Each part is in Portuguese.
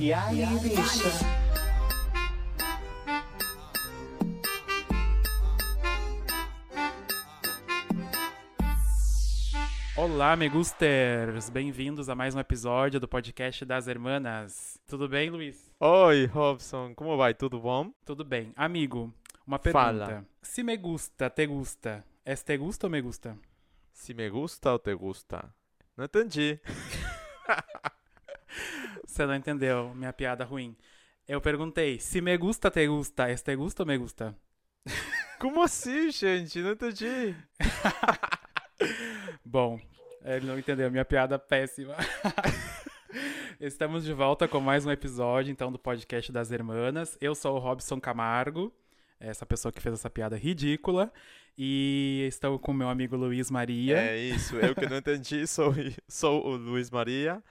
E aí, bicha? Olá, megusters! Bem-vindos a mais um episódio do podcast das Hermanas. Tudo bem, Luiz? Oi, Robson, como vai? Tudo bom? Tudo bem. Amigo, uma pergunta. Fala. Se me gusta, te gusta, es te gusta ou me gusta? Se me gusta ou te gusta? Não entendi. Você não entendeu minha piada ruim. Eu perguntei, se me gusta, te gusta, es te gusta ou me gusta? Como assim, gente? Não entendi. Bom, ele não entendeu minha piada péssima. Estamos de volta com mais um episódio, então, do podcast das Hermanas. Eu sou o Robson Camargo, essa pessoa que fez essa piada ridícula. E estou com meu amigo Luiz Maria. É isso, eu que não entendi, sou, sou o Luiz Maria,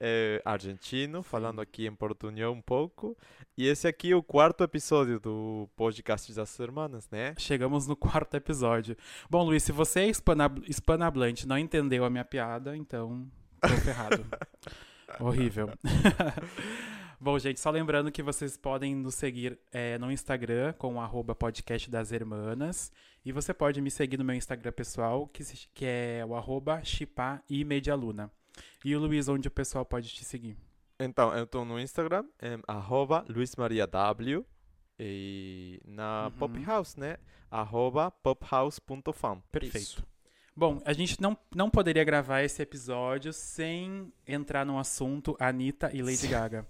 é, argentino, falando aqui em portunhol um pouco. E esse aqui é o quarto episódio do podcast das Hermanas, né? Chegamos no quarto episódio. Bom, Luiz, se você é hispanab- hispanohablante e não entendeu a minha piada, então tô ferrado. Horrível. Bom, gente, só lembrando que vocês podem nos seguir é, no Instagram com o arroba podcast das hermanas. E você pode me seguir no meu Instagram pessoal, que, que é o arroba chipá e medialuna. E o Luiz, onde o pessoal pode te seguir? Então, eu estou no Instagram, em arroba luismariaw. E na Uhum. Pop House, né? Arroba pophouse.fam. Perfeito. Isso. Bom, a gente não, não poderia gravar esse episódio sem entrar no assunto Anitta e Lady Gaga.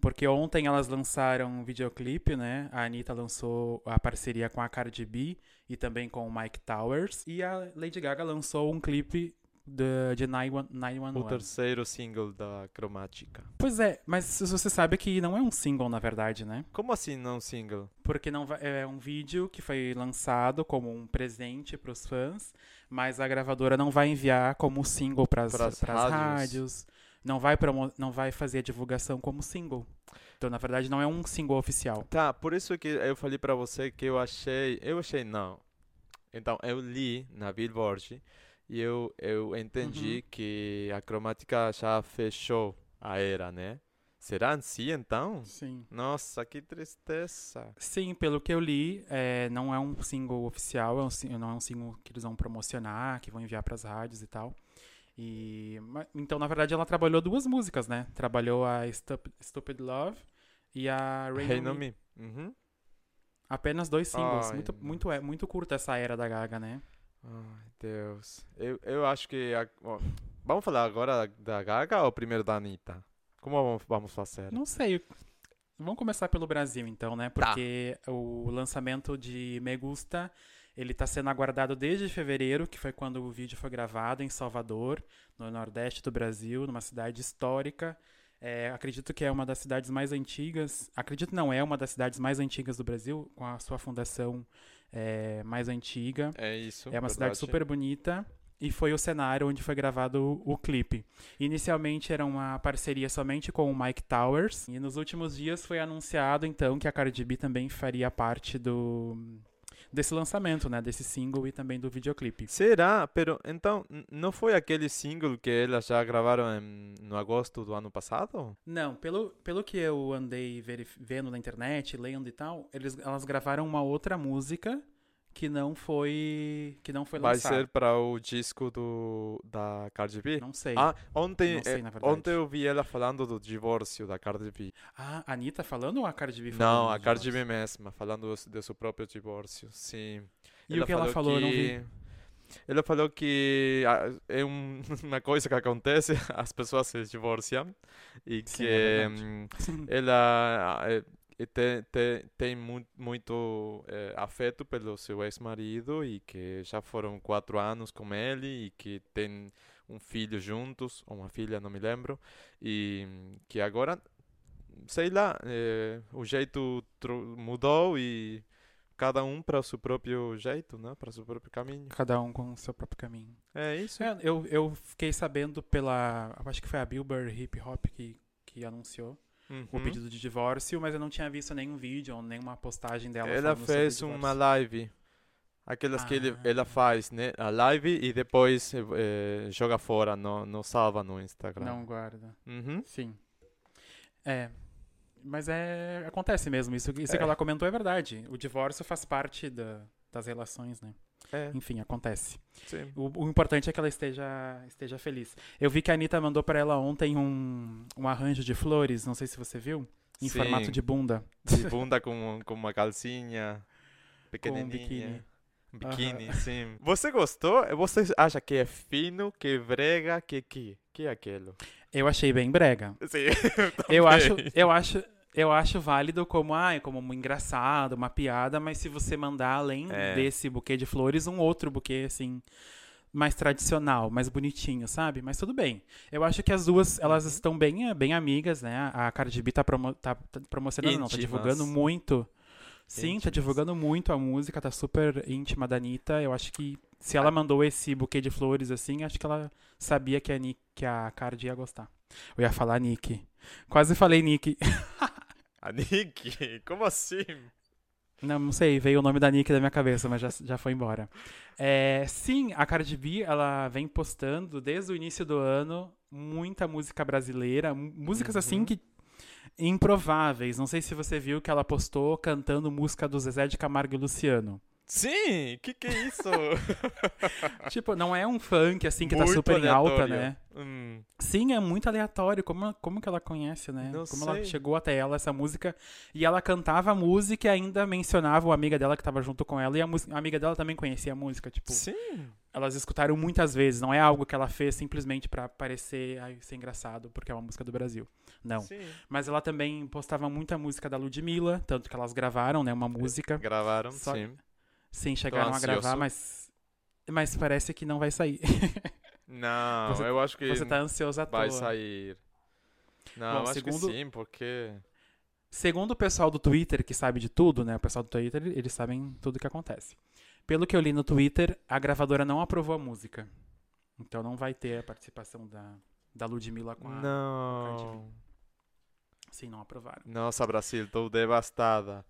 Porque ontem elas lançaram um videoclipe, né? A Anitta lançou a parceria com a Cardi B e também com o Mike Towers. E a Lady Gaga lançou um clipe de, de 911. O 911. terceiro single da Cromática. Pois é, mas você sabe que não é um single, na verdade, né? Como assim não single? Porque não é um vídeo que foi lançado como um presente para os fãs, mas a gravadora não vai enviar como single para as rádios. rádios. não vai promo, não vai fazer a divulgação como single. Então, na verdade, não é um single oficial. Tá, por isso que eu falei pra você que eu achei. Eu achei não. Então, eu li na Billboard e eu, eu entendi Uhum. que a Cromática já fechou a era, né? Será assim então? Sim. Nossa, que tristeza. Sim, pelo que eu li, é, não é um single oficial, é um, não é um single que eles vão promocionar, que vão enviar para as rádios e tal. E, então, na verdade, ela trabalhou duas músicas, né? Trabalhou a Stup- Stupid Love e a Rain on no Me. Me. Uhum. Apenas dois singles. Ai, muito, muito, é, muito curta essa era da Gaga, né? Ai, Deus. Eu, eu acho que. a- ó, vamos falar agora da Gaga ou primeiro da Anitta? Como vamos, vamos fazer? Não sei. Vamos começar pelo Brasil, então, né? Tá. Porque o lançamento de Me Gusta, ele tá sendo aguardado desde fevereiro, que foi quando o vídeo foi gravado em Salvador, no nordeste do Brasil, numa cidade histórica. É, acredito que é uma das cidades mais antigas. Acredito não, é uma das cidades mais antigas do Brasil, com a sua fundação é, mais antiga. É isso. É uma cidade verdade. super bonita e foi o cenário onde foi gravado o, o clipe. Inicialmente era uma parceria somente com o Mike Towers e nos últimos dias foi anunciado então que a Cardi B também faria parte do desse lançamento, né, desse single e também do videoclipe. Será? Pero então, não foi aquele single que elas já gravaram em- no agosto do ano passado? Não, pelo, pelo que eu andei vendo na internet, lendo e tal, eles, elas gravaram uma outra música que não foi que não foi Vai lançada. ser para o disco do da Cardi B? Não sei. Ah, ontem, Não sei, eh, ontem eu vi ela falando do divórcio da Cardi B. Ah, a Anitta falando ou a Cardi B falando? Não, a Cardi? B mesma, falando do, seu próprio divórcio, sim. E o que ela falou, eu não vi. Ela falou que ah, é um- uma coisa que acontece, as pessoas se divorciam e Sim, que é hum, ela eh, tem, tem, tem mu- muito eh, afeto pelo seu ex-marido e que já foram quatro anos com ele e que tem um filho juntos, ou uma filha, não me lembro, e que agora, sei lá, eh, o jeito mudou e cada um para o seu próprio jeito, né? Para o seu próprio caminho. Cada um com o seu próprio caminho. É isso. É, eu, eu fiquei sabendo pela. Acho que foi a Billboard Hip Hop que, que anunciou o Uhum. pedido de divórcio, mas eu não tinha visto nenhum vídeo ou nenhuma postagem dela. Ela o fez uma live. Aquelas que ele, Ah. ela faz, né? A live e depois eh, joga fora, não, não salva no Instagram. Não guarda. Uhum. Sim. É. Mas é. Acontece mesmo. Isso, isso É. que ela comentou é verdade. O divórcio faz parte da- das relações, né? É, Enfim, acontece. O, o importante é que ela esteja, esteja feliz. Eu vi que a Anitta mandou pra ela ontem um, um arranjo de flores, não sei se você viu, em Sim. formato de bunda. De bunda com, com uma calcinha Com um pequenininha. biquíni. Biquíni, sim. Você gostou? Você acha que é fino, que é brega, que que? Que é aquilo? Eu achei bem brega. Sim, Eu também. acho, eu acho, eu acho válido como, ah, como um engraçado, uma piada, mas se você mandar além É. desse buquê de flores, um outro buquê assim mais tradicional, mais bonitinho, sabe? Mas tudo bem. Eu acho que as duas, elas Uhum. estão bem, eh, bem amigas, né? A Cardi B tá, promo tá, tá promocionando, não, tá divulgando muito. Sim, tá divulgando muito a música, tá super íntima da Anitta. Eu acho que se ela mandou esse buquê de flores assim, acho que ela sabia que a, Nick, que a Cardi ia gostar. Eu ia falar Nick. Quase falei Nick. A Nick? Como assim? Não, não sei, veio o nome da Nick da minha cabeça, mas já, já foi embora. É, sim, a Cardi B, ela vem postando desde o início do ano muita música brasileira, músicas assim Uhum. que improváveis. Não sei se você viu que ela postou cantando música do Zezé de Camargo e Luciano. Sim, que que é isso? tipo, não é um funk assim que tá Muito super em alta, aleatório. né? Hum, Sim, é muito aleatório. Como, como que ela conhece, né? Não como ela sei. chegou até ela essa música. E ela cantava a música e ainda mencionava uma amiga dela que tava junto com ela. E a, a amiga dela também conhecia a música. Tipo, sim. elas escutaram muitas vezes. Não é algo que ela fez simplesmente pra parecer ai, ser engraçado, porque é uma música do Brasil. Não. Sim. Mas ela também postava muita música da Ludmilla, tanto que elas gravaram, né? Uma música. Gravaram, Só- sim. Sim, chegaram a gravar, mas. Mas parece que não vai sair. Não, Você- eu acho que Você tá ansioso à vai toa. sair. Não, Bom, eu acho segundo- que sim, porque... Segundo o pessoal do Twitter, que sabe de tudo, né? O pessoal do Twitter, eles sabem tudo o que acontece. Pelo que eu li no Twitter, a gravadora não aprovou a música. Então não vai ter a participação da, da Ludmilla com a. Não. Sim, não aprovaram. Nossa, Brasil, tô devastada.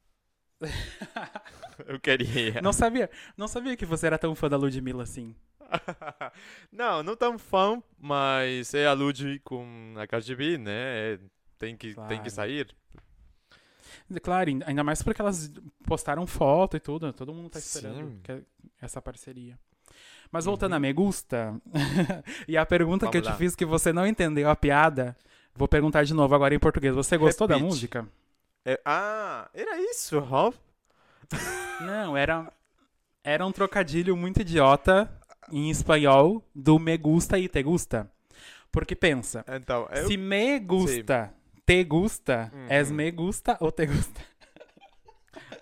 Eu queria. Não sabia, não sabia que você era tão fã da Ludmilla assim. não, não tão fã, mas é a Lud com a Cardi B, né? É, tem, que, tem Claro. que sair. Claro, ainda- mais porque elas postaram foto e tudo. Todo mundo tá esperando essa parceria. Mas voltando Uhum. a Me Gusta, e a pergunta que eu Vamos te lá. fiz que você não entendeu a piada, vou perguntar de novo agora em português. Você gostou da Repite. música? É- ah, era isso, Rob? Não, era, era um trocadilho muito idiota em espanhol do me gusta e te gusta. Porque pensa, Então, eu... se me gusta, te gusta, Uhum. és me gusta ou te gusta?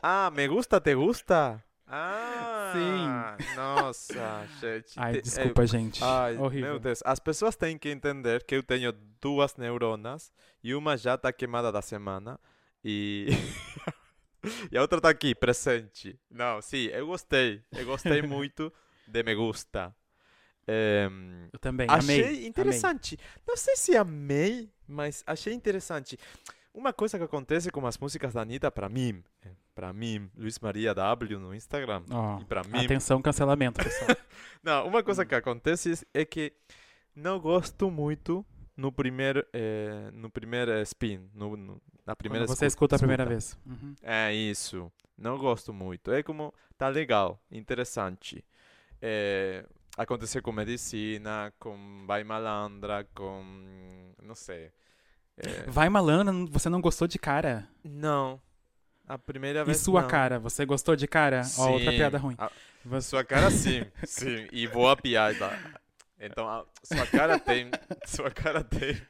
Ah, me gusta, te gusta? Ah, Sim. Nossa, gente. Ai, te- desculpa, gente. Ai, Horrível. meu Deus. As pessoas têm que entender que eu tenho duas neuronas e uma já tá queimada da semana e e a outra tá aqui, presente. Não, sim, eu gostei. Eu gostei muito de me gusta. Em, Eu também, achei amei. interessante. Não sei se amei, mas achei interessante. Uma coisa que acontece com as músicas da Anitta, pra mim, eh, pra mim, Luiz Maria W no Instagram, Ó, e pra mim, atenção, cancelamento, pessoal. não, uma coisa que acontece é que não gosto muito no primeiro, eh, no primeiro spin, no, no- na primeira Quando você escu- escuta a primeira escuta. vez. Uhum. É isso. Não gosto muito. É como, tá legal, interessante. É, aconteceu com Medicina, com Vai Malandra, com. Não sei. É, Vai malandro, você não gostou de cara? não. A primeira E vez. sua não. cara, você gostou de cara? Ó, outra Sim, piada ruim. a- Você- Sua cara sim, sim. E boa piada. Então, a, sua cara tem. Sua cara tem.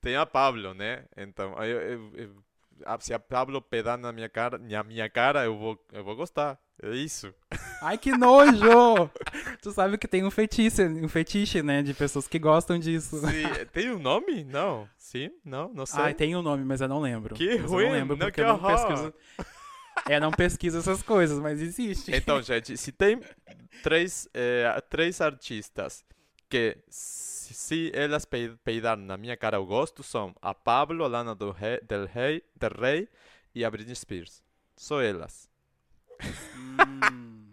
Tem a Pablo, né? Então, eu, eu- eu- a- se a Pablo pedar na minha cara, na minha cara, eu vou, eu vou gostar. É isso. Ai, que nojo! tu sabe que tem um fetiche, um fetiche, né? De pessoas que gostam disso. Sim, tem um nome? Não. Sim? Não? Não sei. Ai, tem um nome, mas eu não lembro. Que Mas ruim, Eu não lembro não, porque que eu não horror. pesquiso. É, não pesquiso essas coisas, mas existe. Então, gente, se tem três, eh, três artistas que, se, elas pe- peidarem na minha cara eu gosto, são a Pablo, a Lana do Rey, del, Rey, del Rey e a Britney Spears. Só elas. Hum.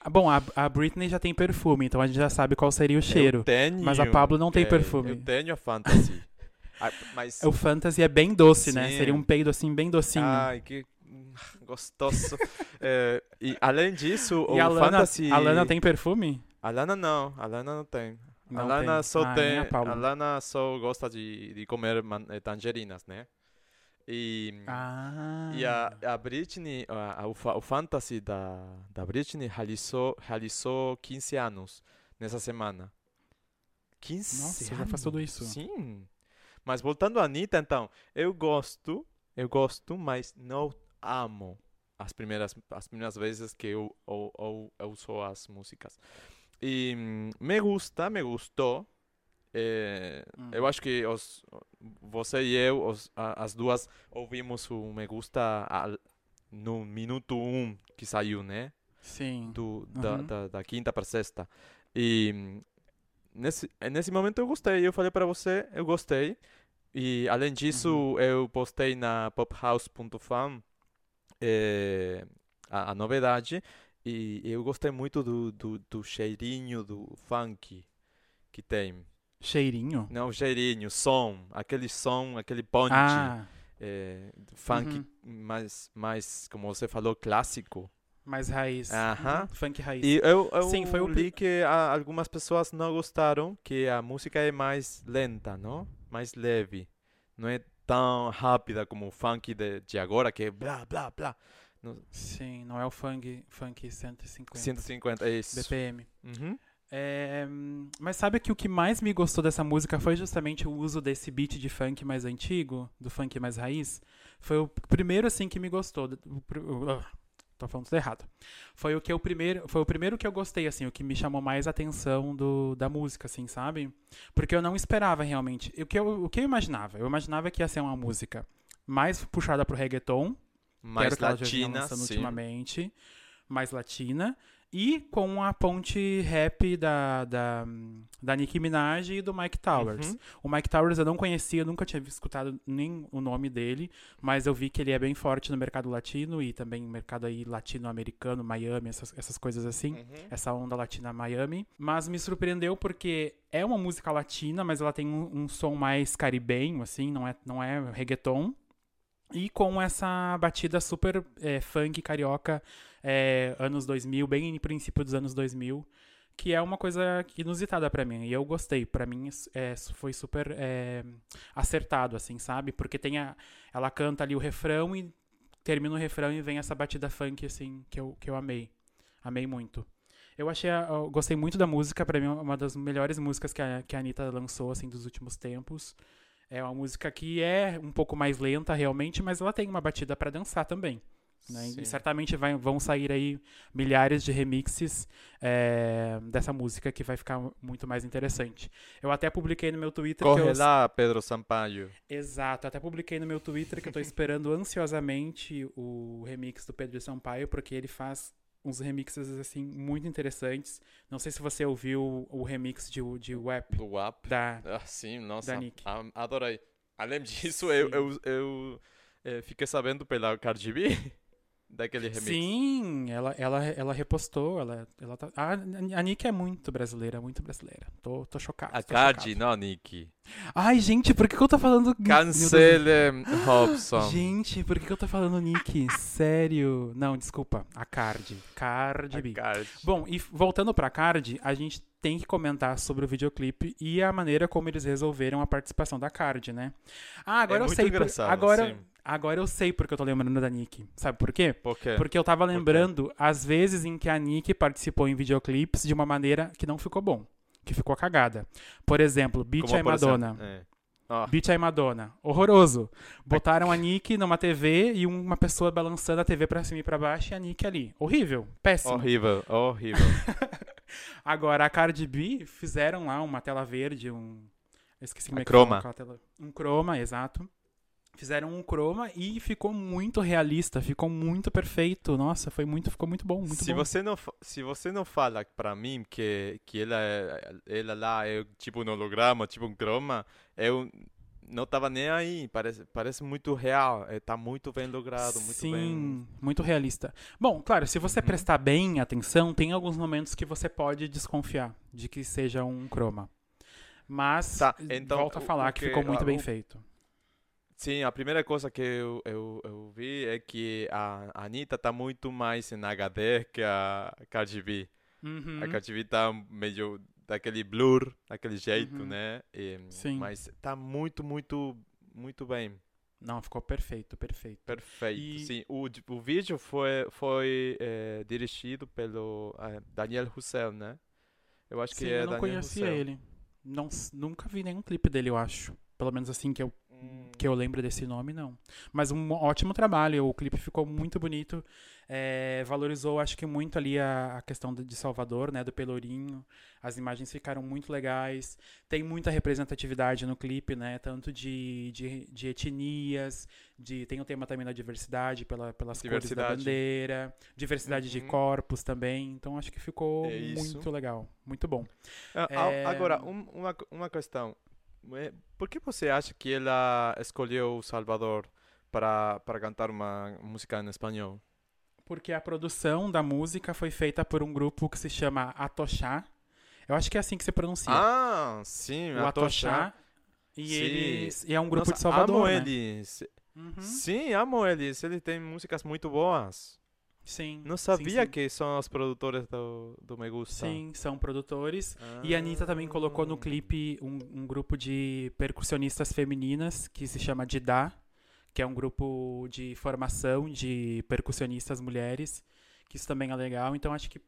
Ah, Bom, a, a Britney já tem perfume, então a gente já sabe qual seria o cheiro. Eu tenho, Mas a Pablo não tem perfume. Eu tenho a fantasy. Ah, mas. O fantasy é bem doce, né? Sim. Seria um peido assim, bem docinho. Ai, que hum, gostoso. É, e além disso, e o a Lana, fantasy. a Lana tem perfume? A Lana não, a Lana não tem. Não a Lana tem. só Ah, tem. nem a Lana só gosta de, de comer man- eh, tangerinas, né? E, Ah. e a, a Britney, a, a- o, fa- o fantasy da, da Britney realizou, realizou 15 anos nessa semana. 15 Nossa, já anos? faz tudo isso. Sim. Mas voltando à Anitta, então, eu gosto, eu gosto, mas não amo as primeiras, as primeiras vezes que eu, eu, eu, eu ouço as músicas. E hum, me gusta, me gostou. Eh, Hum. Eu acho que os, você e eu, os- a- as duas, ouvimos o Me Gusta al- no minuto um que saiu, né? Sim. do, da, Uhum. da, da quinta para sexta. E hum, nesse, nesse momento eu gostei. Eu falei para você, eu gostei. E além disso, Uhum. eu postei na pophouse.fam eh, a, a novidade. E eu gostei muito do, do, do cheirinho do funk que tem. Cheirinho? Não, cheirinho, som, aquele som, aquele punch. Ah, eh, funk Uhum. mais, mais, como você falou, clássico. mais raiz. Aham. Uhum, Funk raiz. E eu, eu Sim, foi o li que a- algumas pessoas não gostaram, que a música é mais lenta, não? Mais leve. Não é tão rápida como o funk de, de agora, que é blá, blá, blá. Sim, não é o funk, funk 150 150, é isso. BPM. Uhum. É, mas sabe que o que mais me gostou dessa música foi justamente o uso desse beat de funk mais antigo, do funk mais raiz. Foi o primeiro assim que me gostou. Ah, tô falando tudo errado. Foi o que eu primeiro, foi o primeiro que eu gostei assim, o que me chamou mais a atenção do, da música assim, sabe? Porque eu não esperava realmente. O que eu, o que eu imaginava? Eu imaginava que ia ser uma música mais puxada pro reggaeton, Mais que ela já latina, sim. ultimamente, mais latina, e com a ponte rap da, da, da Nicki Minaj e do Mike Towers. Uhum. O Mike Towers eu não conhecia, nunca tinha escutado nem o nome dele, mas eu vi que ele é bem forte no mercado latino e também no mercado aí latino-americano, Miami, essas, essas coisas assim Uhum. essa onda latina Miami. Mas me surpreendeu porque é uma música latina, mas ela tem um, um som mais caribenho, assim, não é, não é reggaeton. E com essa batida super é, funk carioca, é, anos 2000, bem no princípio dos anos 2000, que é uma coisa inusitada pra mim. E eu gostei. Pra mim é, foi super é, acertado, assim, sabe? Porque tem a, ela canta ali o refrão e termina o refrão e vem essa batida funk, assim, que eu, que eu amei. Amei muito. Eu achei, eu gostei muito da música, pra mim é uma das melhores músicas que a, que a Anitta lançou, assim, dos últimos tempos. É uma música que é um pouco mais lenta, realmente, mas ela tem uma batida pra dançar também. né? E certamente vai- vão sair aí milhares de remixes é, dessa música que vai ficar muito mais interessante. Eu até publiquei no meu Twitter que Corre eu, lá, Pedro Sampaio. Exato, até publiquei no meu Twitter que eu tô esperando ansiosamente o remix do Pedro Sampaio, porque ele faz uns remixes assim muito interessantes. Não sei se você ouviu o remix de, de WAP Do WAP. da Ah, sim, nossa. Da Nick. a- Adorei. Além disso, eu, Sim. eu, eu eh, fiquei sabendo pela Cardi B daquele remix. Sim, ela, ela, ela repostou, ela, ela tá... a, a Nick é muito brasileira, muito brasileira. Tô, tô chocado. A Cardi, não, Nick. Ai, gente, por que, que eu tô falando... Cancele Robson. Gente, por que, que eu tô falando Nick? Sério? Não, desculpa. A Cardi. Cardi B. A Cardi. Bom, e voltando pra Card, a gente tem que comentar sobre o videoclipe e a maneira como eles resolveram a participação da Card, né? Ah, agora É eu sei. por- engraçado, agora, sim. Agora eu sei porque eu tô lembrando da Nick. Sabe por quê? Por quê? Porque eu tava lembrando as vezes em que a Nick participou em videoclipes de uma maneira que não ficou bom, que ficou cagada. Por exemplo, Beach Como, I exemplo, Madonna. é. Ah, Beach I Madonna. Horroroso. Botaram a Nick numa TV e uma pessoa balançando a TV pra cima e pra baixo e a Nick ali. Horrível. Péssimo. horrível, horrível. Agora, a Cardi B fizeram lá uma tela verde, um. Eu esqueci como A é que croma. aquela tela. Um croma, exato. Fizeram um croma e ficou muito realista, ficou muito perfeito. Nossa, foi muito, ficou muito bom, muito se bom. você não se você não fala pra mim que que ela é- ela lá é tipo um holograma, tipo um croma, eu não tava nem aí. Parece parece muito real. É, tá muito bem logrado, muito Sim, bem. muito realista. Bom, claro, se você Uhum. prestar bem atenção, tem alguns momentos que você pode desconfiar de que seja um croma. Mas Tá, então, volto a falar que, que- ficou muito bem o- feito. Sim, a primeira coisa que eu, eu, eu vi é que a a Anitta tá muito mais em HD que a Cardi B. Uhum. A Cardi B tá meio daquele blur, daquele jeito, Uhum. né? E- Sim. Mas tá muito, muito, muito bem. Não, ficou perfeito, perfeito. Perfeito. E- Sim, o, o vídeo foi, foi eh, dirigido pelo eh, Daniel Roussel, né? Eu acho que Sim, é eu não Daniel conhecia Roussel. ele. Não, nunca vi nenhum clipe dele, eu acho. Pelo menos assim que eu, Hum, que eu lembro desse nome, não. Mas um ótimo trabalho. O clipe ficou muito bonito. É, valorizou, acho que muito ali a, a questão de Salvador, né? Do Pelourinho. As imagens ficaram muito legais. Tem muita representatividade no clipe, né? Tanto de, de, de etnias, de, tem o tema também da diversidade pela, pelas cores da Diversidade. bandeira, diversidade de Uhum. corpos também. Então acho que ficou É muito legal. Muito bom. Ah, É, Agora, um- uma, uma questão. Por que você acha que ela escolheu Salvador para, para cantar uma música em espanhol? Porque a produção da música foi feita por um grupo que se chama Atochá. Eu acho que é assim que se pronuncia. Ah, sim, o. Atochá. E Sim. eles. E é um grupo Nossa, de Salvador. amo né? eles. Uhum. Sim, amo eles. Eles têm músicas muito boas. Sim. Não sim, sabia sim. que são os produtores do, do Me Gusta. Sim, são produtores. E a Anitta também colocou no Ah. clipe um, um grupo de percussionistas femininas que se chama Didá, que é um grupo de formação de percussionistas mulheres, que isso também é legal. Então acho que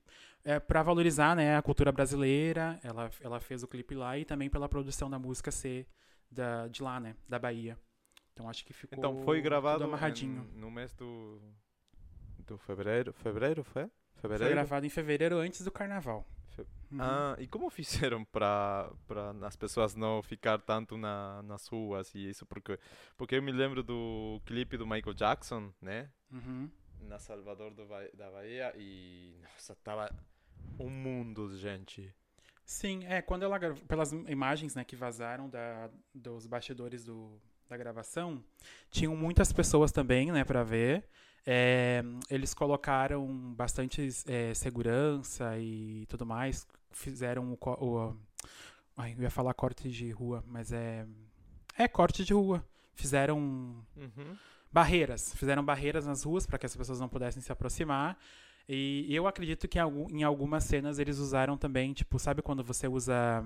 é para valorizar, né, a cultura brasileira, ela, ela fez o clipe lá e também pela produção da música ser da, de lá, né, da Bahia. Então acho que ficou Então foi gravado amarradinho. em- no mês do, do fevereiro. Fevereiro foi? Foi Fevereiro? gravado em fevereiro antes do carnaval. Fe- Uhum. Ah, e como fizeram para as pessoas não ficar tanto na, nas ruas e isso? Porque, porque eu me lembro do clipe do Michael Jackson, né? Uhum. Na Salvador do da Bahia e, nossa, tava um mundo de gente. Sim, é, quando ela pelas imagens, né, que vazaram da, dos bastidores do, da gravação, tinham muitas pessoas também, né, para ver. É, eles colocaram bastante é, segurança e tudo mais, fizeram o, o ai, eu ia falar corte de rua, mas é é corte de rua. Fizeram Uhum. barreiras. Fizeram barreiras nas ruas para que as pessoas não pudessem se aproximar. E eu acredito que em, algum- em algumas cenas eles usaram também, tipo, sabe quando você usa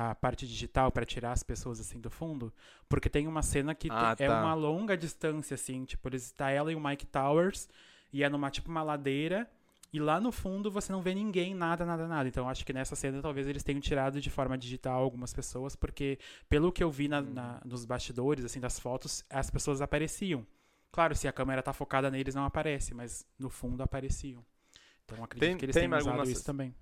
a parte digital para tirar as pessoas assim do fundo? Porque tem uma cena que Ah, te- é tá. uma longa distância assim, tipo, eles tá ela e o Mike Towers e é numa tipo uma ladeira e lá no fundo você não vê ninguém, nada, nada, nada. Então acho que nessa cena talvez eles tenham tirado de forma digital algumas pessoas, porque pelo que eu vi na- Hum. na- nos bastidores, assim, das fotos, as pessoas apareciam. Claro, se a câmera tá focada neles, não aparece, mas no fundo apareciam. Então acredito Tem- que eles tem tenham usado algumas- isso também.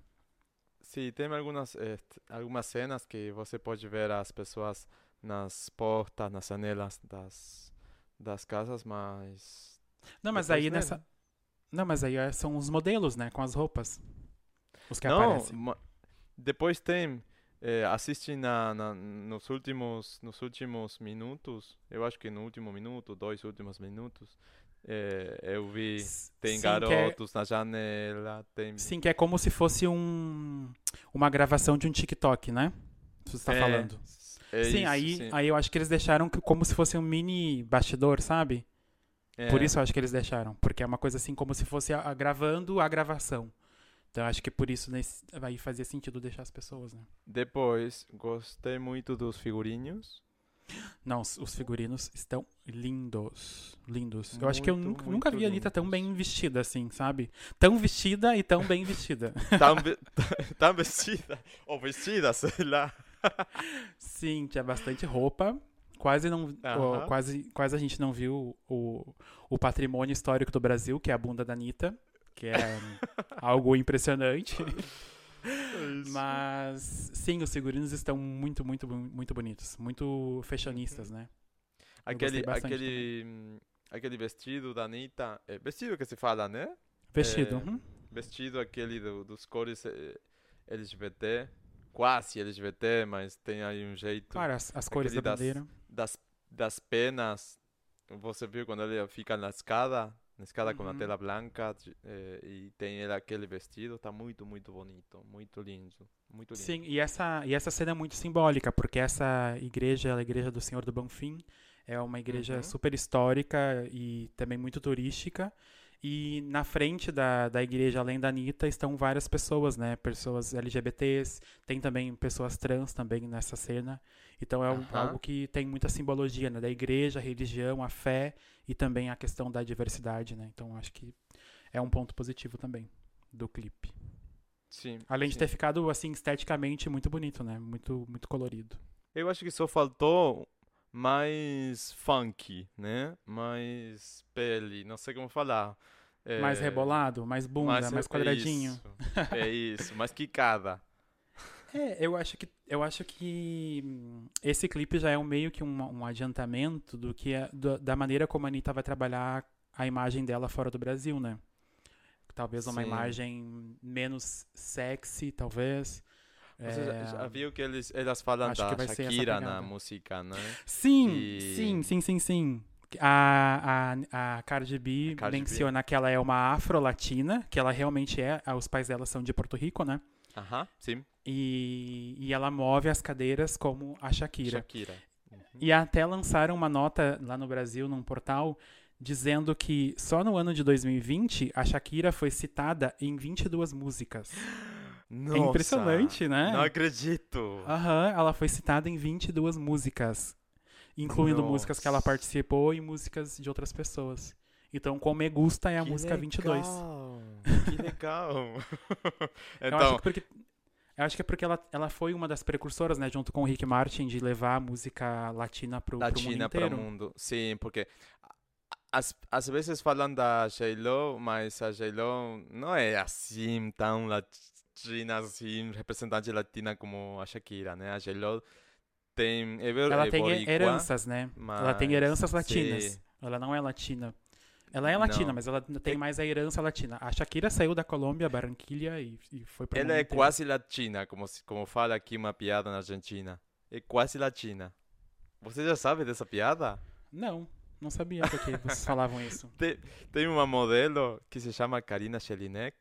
Sim, tem algumas, eh, algumas cenas que você pode ver as pessoas nas portas, nas janelas das, das casas, mas... Não, mas depois aí nessa. Não, mas aí é- são os modelos, né? Com as roupas. Os que Não, aparecem. ma- depois tem... eh, assiste na, na- nos últimos nos últimos minutos, eu acho que no último minuto, dois últimos minutos, eh, eu vi tem sim, é- garotos na janela, tem Sim, que é como se fosse um uma gravação de um TikTok, né? Você está É, falando. é sim, isso, aí, sim. aí eu acho que eles deixaram como se fosse um mini bastidor, sabe? Por É. isso eu acho que eles deixaram. Porque é uma coisa assim como se fosse a, a- gravando a gravação. Então eu acho que por isso nesse, aí fazia sentido deixar as pessoas, né? Depois, gostei muito dos figurinhos. Não, os, os figurinos estão lindos. Lindos. eu acho que eu Muito, nunca, muito nunca vi a Anitta tão bem vestida assim, sabe? Tão vestida e tão bem vestida. Tão, tão vestida, ou vestida, sei lá. Sim, tinha bastante roupa. Quase não, ó, quase, quase a gente não viu o, o patrimônio histórico do Brasil, que é a bunda da Anitta, que é algo impressionante. Mas sim, os figurinos estão muito, muito, muito bonitos, muito fashionistas, né? Aquele, aquele, aquele vestido da Anitta, é vestido que se fala, né? Vestido. É, uhum. Vestido aquele do- dos cores eh, LGBT, quase LGBT, mas tem aí um jeito Claro, as, as cores da aquele das- bandeira. das, das penas. Você viu quando ele fica na escada? Na escada com a Uhum. tela branca eh, e tem aquele vestido, tá muito, muito bonito, muito lindo, muito lindo. Sim, e essa, e essa cena é muito simbólica, porque essa igreja, a igreja do Senhor do Bonfim, é uma igreja Uhum. super histórica e também muito turística. E na frente da, da igreja, além da Anitta, estão várias pessoas, né? Pessoas LGBTs, tem também pessoas trans também nessa cena. Então é um- Aham. algo que tem muita simbologia, né? Da igreja, a religião, a fé e também a questão da diversidade, né? Então acho que é um ponto positivo também do clipe. Sim, Além de sim. ter ficado, assim, esteticamente muito bonito, né? Muito, muito colorido. Eu acho que só faltou mais funk, né? Mais pele, não sei como falar. mais Eh, rebolado, mais bunda, mais, mais- quadradinho. Isso, é isso, mais quicada. É, eu acho que, eu acho que hum, esse clipe já é um meio que um, um adiantamento do que é, do- da maneira como a Anitta vai trabalhar a imagem dela fora do Brasil, né? Talvez uma Sim. imagem menos sexy, talvez. Você É, já, já viu que eles, elas falam acho da Shakira na música, né? Sim, E- sim, sim, sim, sim. A, a, a Cardi B A Cardi B. menciona que ela é uma afro-latina, que ela realmente é, os pais dela são de Porto Rico, né? Aham, sim. E, e ela move as cadeiras como a Shakira. Shakira. Uhum. E até lançaram uma nota lá no Brasil, num portal, dizendo que só no ano de 2020 a Shakira foi citada em 22 músicas. Nossa, É impressionante, né? Não acredito. Aham, ela foi citada em 22 músicas, incluindo músicas que ela Nossa. participou e músicas de outras pessoas. Então, com Me Gusta é a Que música 22. legal, Que legal. Eu acho então, que porque eu acho que é porque ela, ela foi uma das precursoras, né, junto com o Rick Martin, de levar a música latina pro, pro mundo Latina para o inteiro. mundo. Sim, porque às, às vezes falam da J-Lo, mas a J-Lo não é assim tão latina, assim, representante latina como a Shakira, né? A J-Lo tem... É, Ela é tem boricua, heranças, né? Ela tem mas- heranças latinas. sim. Ela não é latina. Ela é latina, Não. mas ela tem É- mais a herança latina. A Shakira saiu da Colômbia, Barranquilha e, e foi para Ela é quase latina, como, se- como fala aqui uma piada na Argentina. É quase latina. Você já sabe dessa piada? Não, não sabia porque vocês falavam isso. Tem, tem uma modelo que se chama Karina Jelinek,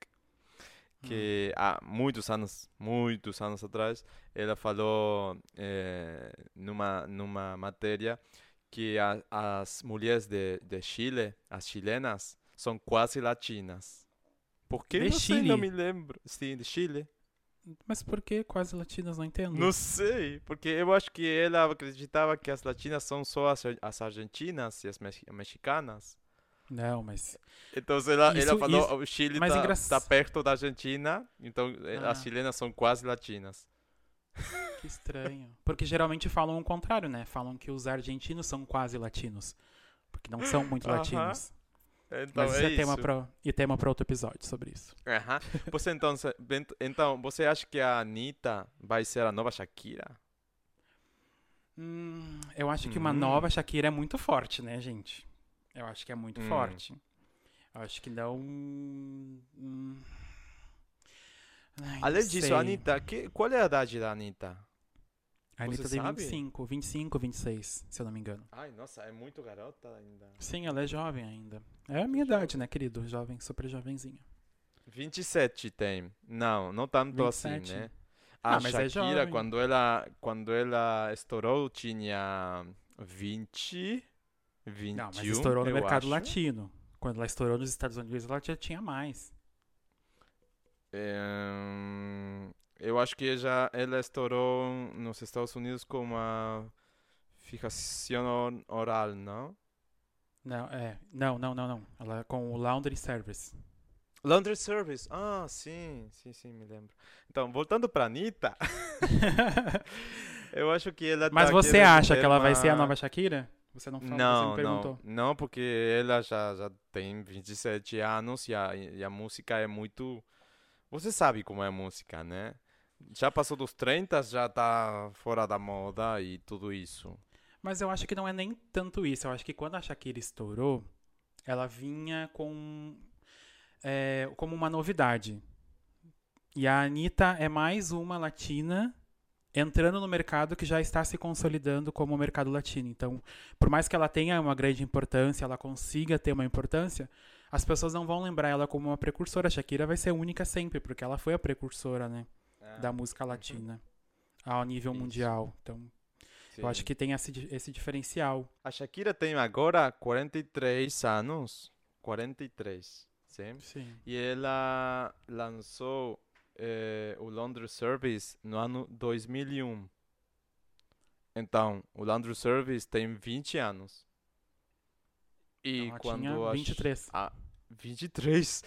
que há muitos anos, muitos anos atrás, ela falou eh, numa, numa matéria que a, as mulheres de, de Chile, as chilenas, são quase latinas. Por que? De não sei, não Chile? me lembro. Sim, de Chile. Mas por que quase latinas? Não entendo. Não sei, porque eu acho que ela acreditava que as latinas são só as, as argentinas e as mex- mexicanas. Não, mas. Então ela, Isso- ela falou isso- o Chile mas tá, engra- tá perto da Argentina, então eh, as Ah. chilenas são quase latinas. Que estranho. Porque geralmente falam o contrário, né? Falam que os argentinos são quase latinos. Porque não são muito Aham. latinos. Então Mas é é tema isso. pra, e tema para outro episódio sobre isso. Aham. Você então, então, você acha que a Anitta vai ser a nova Shakira? Hum, eu acho que uma Hum. nova Shakira é muito forte, né, gente? Eu acho que é muito Hum. forte. Eu acho que não. hum, ai, Além disso, sei. a Anitta, que, qual é a idade da Anitta? A Anitta você tem sabe? 25, 25, 26, se eu não me engano. Ai, nossa, é muito garota ainda. Sim, ela é jovem ainda. É a minha idade, né, querido? Jovem, super jovenzinha. 27 tem. Não, não tanto assim, 27. né? A Ah, mas é Shakira, jovem. quando ela, quando ela estourou, tinha 20, 21, Não, mas estourou no mercado acho. latino. Quando ela estourou nos Estados Unidos, ela já tinha mais. Ehm, eu acho que já ela estourou nos Estados Unidos com uma fijação oral, não? Não, é. Não, não, não, não. Ela é com o Laundry Service. Laundry Service. Ah, sim, sim, sim, me lembro. Então, voltando para Anitta, eu acho que ela Mas tá você acha que ela vai ser a uma- nova Shakira? Você não falou, você Não, me não, perguntou. não, porque ela já, já tem 27 anos e a, e a música é muito. Você sabe como é a música, né? Já passou dos 30, já tá fora da moda e tudo isso. Mas eu acho que não é nem tanto isso. Eu acho que quando a Shakira estourou, ela vinha com é, como uma novidade. E a Anitta é mais uma latina entrando no mercado que já está se consolidando como o mercado latino. Então, por mais que ela tenha uma grande importância, ela consiga ter uma importância, as pessoas não vão lembrar ela como uma precursora. A Shakira vai ser única sempre, porque ela foi a precursora, né? Da música latina ao nível Isso. mundial. Então, eu acho Sim. que tem esse, esse diferencial. A Shakira tem agora 43 anos. 43, sim? Sim. E ela lançou eh, o Laundry Service no ano 2001. Então, o Laundry Service tem 20 anos. E Então, ela quando tinha a 23. Ah, 23?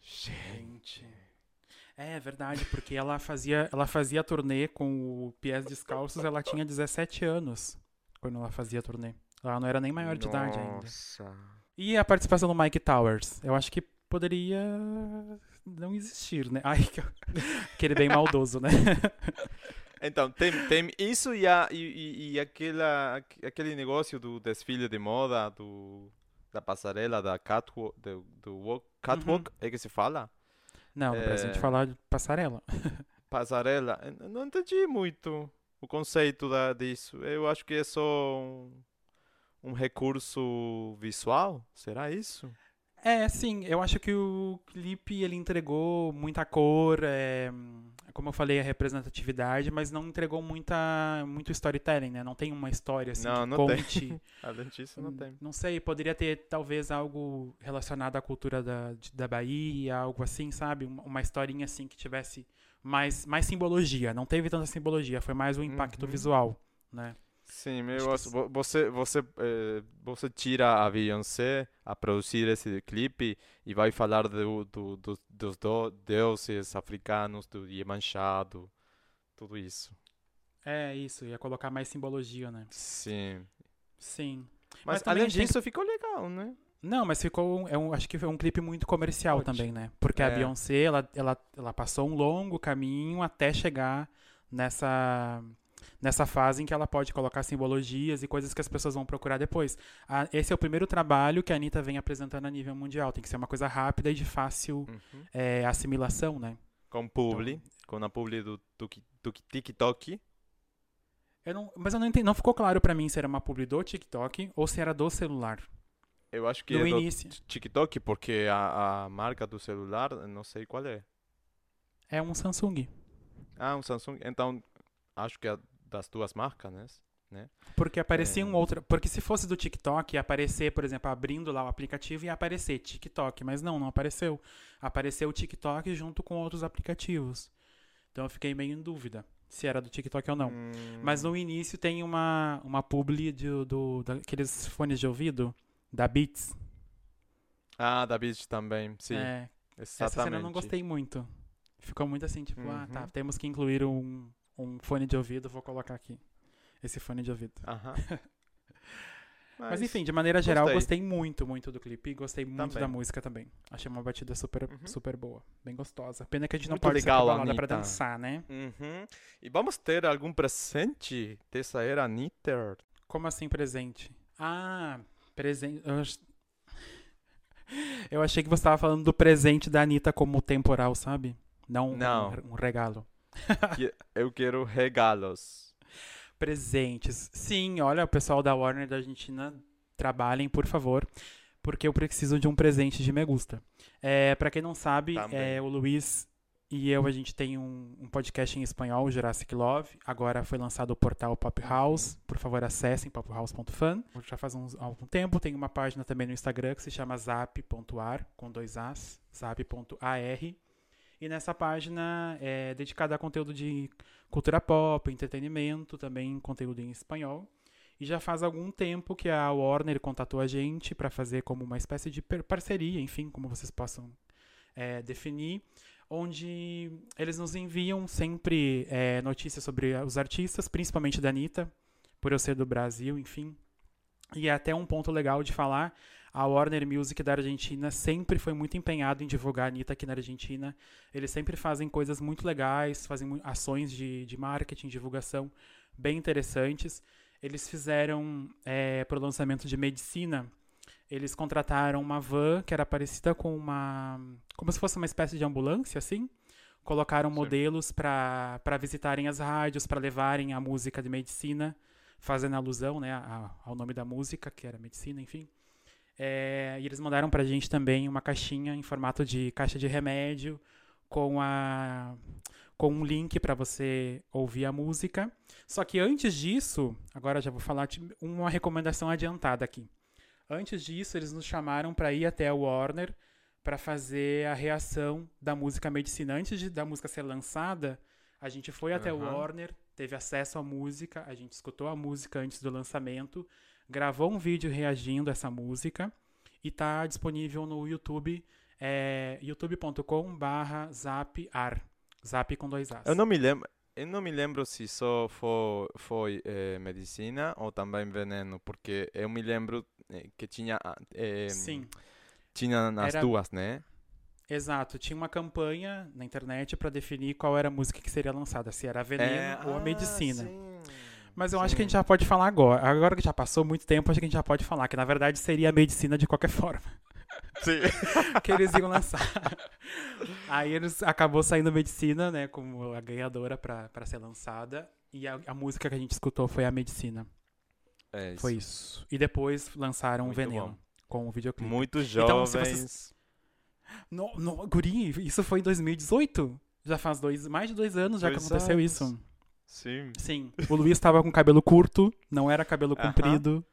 Gente. É verdade, porque ela fazia, ela fazia turnê com o Pies Descalços, ela tinha 17 anos quando ela fazia turnê. Ela não era nem maior de idade ainda. Nossa. E a participação do Mike Towers? Eu acho que poderia não existir, né? Ai, que... aquele bem maldoso, né? Então, tem, tem isso e, a, e, e, aquela, aque- aquele negócio do desfile de moda, do, da passarela, da catwalk, do, do walk, catwalk, é que se fala? Não, Brasil a gente É. fala de passarela. Passarela, eu não entendi muito o conceito da, disso. Eu acho que é só um, um recurso visual, será isso? É, sim, eu acho que o clipe ele entregou muita cor, é, como eu falei, a representatividade, mas não entregou muita, muito storytelling, né? Não tem uma história assim Não, que não tem. conte. Além disso, não tem. Não sei, poderia ter talvez algo relacionado à cultura da, da Bahia, algo assim, sabe? Uma, historinha assim que tivesse mais, mais simbologia. Não teve tanta simbologia, foi mais o impacto Uhum. visual, né? Sim, eu que sim. vo- você, você, eh, você tira a Beyoncé a produzir esse clipe e vai falar do, do, do- dos do- deuses africanos, do Iemanjá, do, tudo isso. É isso, ia colocar mais simbologia, né? Sim. Sim. Mas, Mas além a disso, ficou legal, né? Não, mas ficou. É um, acho que foi um clipe muito comercial Ótimo. também, né? Porque a É. Beyoncé, ela, ela, ela passou um longo caminho até chegar nessa. Nessa fase em que ela pode colocar simbologias e coisas que as pessoas vão procurar depois. A- esse é o primeiro trabalho que a Anitta vem apresentando a nível mundial. Tem que ser uma coisa rápida e de fácil Uhum. é, assimilação, né? Com publi, com a publi do, do, do TikTok. Eu não, mas eu não entendi, não ficou claro pra mim se era uma publi do TikTok ou se era do celular. Eu acho que No é do início. TikTok, porque a, a marca do celular, não sei qual é. É um Samsung. Ah, um Samsung. Então, acho que é das duas marcas, né? Porque aparecia É. um outro. Porque se fosse do TikTok, ia aparecer, por exemplo, abrindo lá o aplicativo ia aparecer TikTok. Mas não, não apareceu. Apareceu o TikTok junto com outros aplicativos. Então eu fiquei meio em dúvida se era do TikTok ou não. Hum, Mas no início tem uma, uma publi de, do, daqueles fones de ouvido da Beats. Ah, da Beach também, sim. É, essa cena eu não gostei muito. Ficou muito assim, tipo, ah, tá, Uhum. temos que incluir um, um fone de ouvido, vou colocar aqui. Esse fone de ouvido. Aham. Mas, enfim, de maneira geral, gostei. gostei muito, muito do clipe e gostei muito Também. da música também. Achei uma batida super, Uhum. super boa, bem gostosa. Pena que a gente não Muito pode legal, sair pra balada pra Anitta. dançar, né? Uhum. E vamos ter algum presente dessa era Anitta? Como assim presente? Ah, presente. Eu, ach- eu achei que você tava falando do presente da Anitta como temporal, sabe? Não, um- Não. Um, regalo. Eu quero regalos. Presentes. Sim, olha, o pessoal da Warner da Argentina, trabalhem, por favor, porque eu preciso de um presente de Me Gusta. É, para quem não sabe, é, o Luiz e eu, a gente tem um, um podcast em espanhol, Jurassic Love. Agora foi lançado o portal Pop House. Por favor, acessem pophouse.fan. Já faz uns, algum tempo. Tem uma página também no Instagram que se chama zap.ar, com dois As, zap.ar. E nessa página é dedicada a conteúdo de cultura pop, entretenimento, também conteúdo em espanhol. E já faz algum tempo que a Warner contatou a gente para fazer como uma espécie de parceria, enfim, como vocês possam é, definir, onde eles nos enviam sempre é, notícias sobre os artistas, principalmente da Anitta, por eu ser do Brasil, enfim. E é até um ponto legal de falar, a Warner Music da Argentina sempre foi muito empenhado em divulgar a Anitta aqui na Argentina. Eles sempre fazem coisas muito legais, fazem ações de, de marketing, divulgação bem interessantes. Eles fizeram, é, para o lançamento de Medicina, eles contrataram uma van que era parecida com uma. como se fosse uma espécie de ambulância, assim. Colocaram Sim. modelos para visitarem as rádios, para levarem a música de medicina, fazendo alusão né, ao nome da música, que era medicina, enfim. É, e eles mandaram pra gente também uma caixinha em formato de caixa de remédio com a com um link para você ouvir a música. Só que antes disso, agora já vou falar uma recomendação adiantada aqui. Antes disso, eles nos chamaram para ir até a Warner para fazer a reação da música Medicina. Antes de, da música ser lançada, a gente foi até o Warner, teve acesso à música, a gente escutou a música antes do lançamento, gravou um vídeo reagindo a essa música e está disponível no YouTube, é, youtube.com/barra zapar, zap com dois as. Eu não me lembro. Eu não me lembro se só foi, foi é, medicina ou também veneno, porque eu me lembro eh, que tinha. É, Sim. Tinha nas Era... duas, né? Exato, tinha uma campanha na internet para definir qual era a música que seria lançada, se era veneno é... ou a ah, medicina. Sim. Mas eu sim. acho que a gente já pode falar agora. Agora que já passou muito tempo, acho que a gente já pode falar que na verdade seria a medicina de qualquer forma. Sim. que eles iam lançar. Aí eles acabou saindo medicina, né, como a ganhadora para ser lançada. E a, a, música que a gente escutou foi a medicina. É isso. Foi isso. E depois lançaram o Veneno bom. com o videoclipe. Muito jovens. Então, vocês... No, no, guri, isso foi em 2018? Já faz dois, mais de dois anos já que aconteceu isso. Sim. Sim. O Luiz estava com cabelo curto, não era cabelo comprido.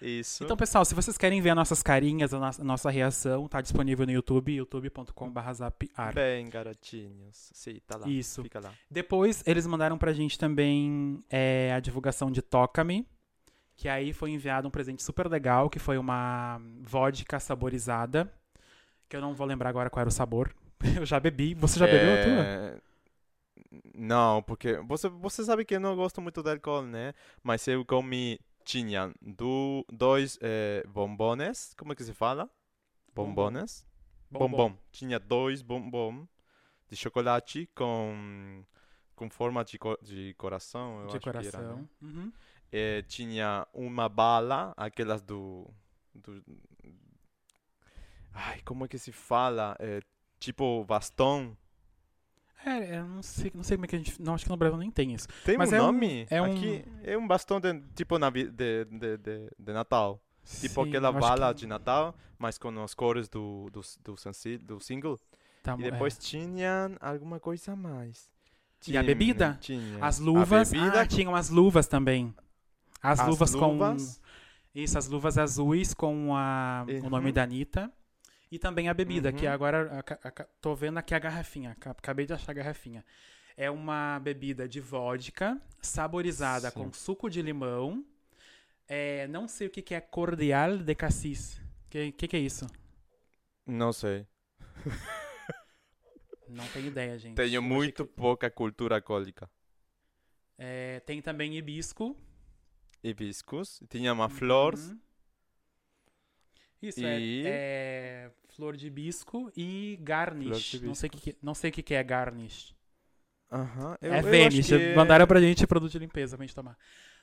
Isso. Então, pessoal, se vocês querem ver as nossas carinhas, a nossa, a nossa reação, tá disponível no YouTube, youtube.com.br zapar. Bem, garotinhos. Sim, tá lá. Isso. Fica lá. Depois, eles mandaram pra gente também é, a divulgação de Toca-me, que aí foi enviado um presente super legal, que foi uma vodka saborizada, que eu não vou lembrar agora qual era o sabor. Eu já bebi. Você já bebeu a tua? É, não, porque você, você sabe que eu não gosto muito de álcool, né? Mas eu comi, tinha do, dois é, bombones, como é que se fala? Bombones? Bombom. Bombom. Tinha dois bombom de chocolate com, com forma de, de coração, eu de acho coração. que era, né? Uhum. É, tinha uma bala, aquelas do, do Ai, como é que se fala? É, tipo bastão. É, eu não sei, não sei como é que a gente. Não, acho que no Brasil nem tem isso. Tem Mas um é nome? Um, é Aqui um... é um bastão de, tipo na, de, de, de, de Natal. Tipo Sim, aquela bala que... de Natal, mas com as cores do, do, do, do single. Tá, e depois é. tinha alguma coisa a mais. Tinha, e a bebida? Tinha. As luvas. Bebida... Ah, tinham as luvas também. As, as luvas, luvas, com. Isso, as luvas azuis com a, uhum. o nome da Anitta. E também a bebida, uhum. que agora a, a, tô vendo aqui a garrafinha. Acabei de achar a garrafinha. É uma bebida de vodka saborizada Sim. com suco de limão. É, não sei o que, que é cordial de cassis. O que, que, que é isso? Não sei. Não tenho ideia, gente. Tenho muito que... pouca cultura alcoólica. É, tem também hibisco. Hibiscos. Tinha uma flor. Uhum. Isso, E- é, é flor de hibisco e garnish. Não sei o que, que- não sei o que, que é garnish. Aham. eu- é eu acho Vanish. que- Mandaram pra gente produto de limpeza pra gente tomar.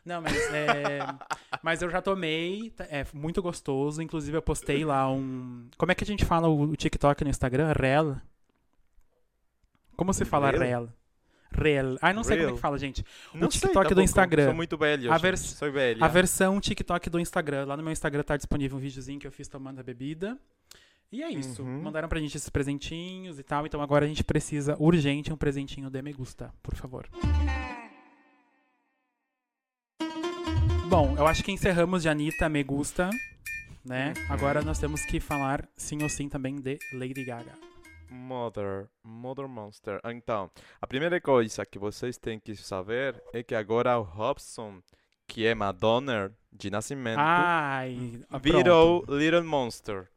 Não, mas é, mas eu já tomei, tá- é muito gostoso. Inclusive eu postei lá um. Como é que a gente fala o, o TikTok no Instagram? Reel? Como se fala? Reel? Reel. Ah, não sei como é que fala, gente. Não o sei TikTok do tampouco, Instagram. Sou muito velho. A vers- Sou velho. A versão TikTok do Instagram. Lá no meu Instagram tá disponível um videozinho que eu fiz tomando a bebida. E é isso. Uhum. Mandaram pra gente esses presentinhos e tal. Então agora a gente precisa urgente um presentinho de Me Gusta, por favor. Bom, eu acho que encerramos de Anitta, Me Gusta, né? Uhum. Agora nós temos que falar sim ou sim também de Lady Gaga. Mother, Mother Monster. Então, a primeira coisa que vocês têm que saber é que agora o Robson, que é Madonna de nascimento, Ai, ah, virou pronto. Little Monster.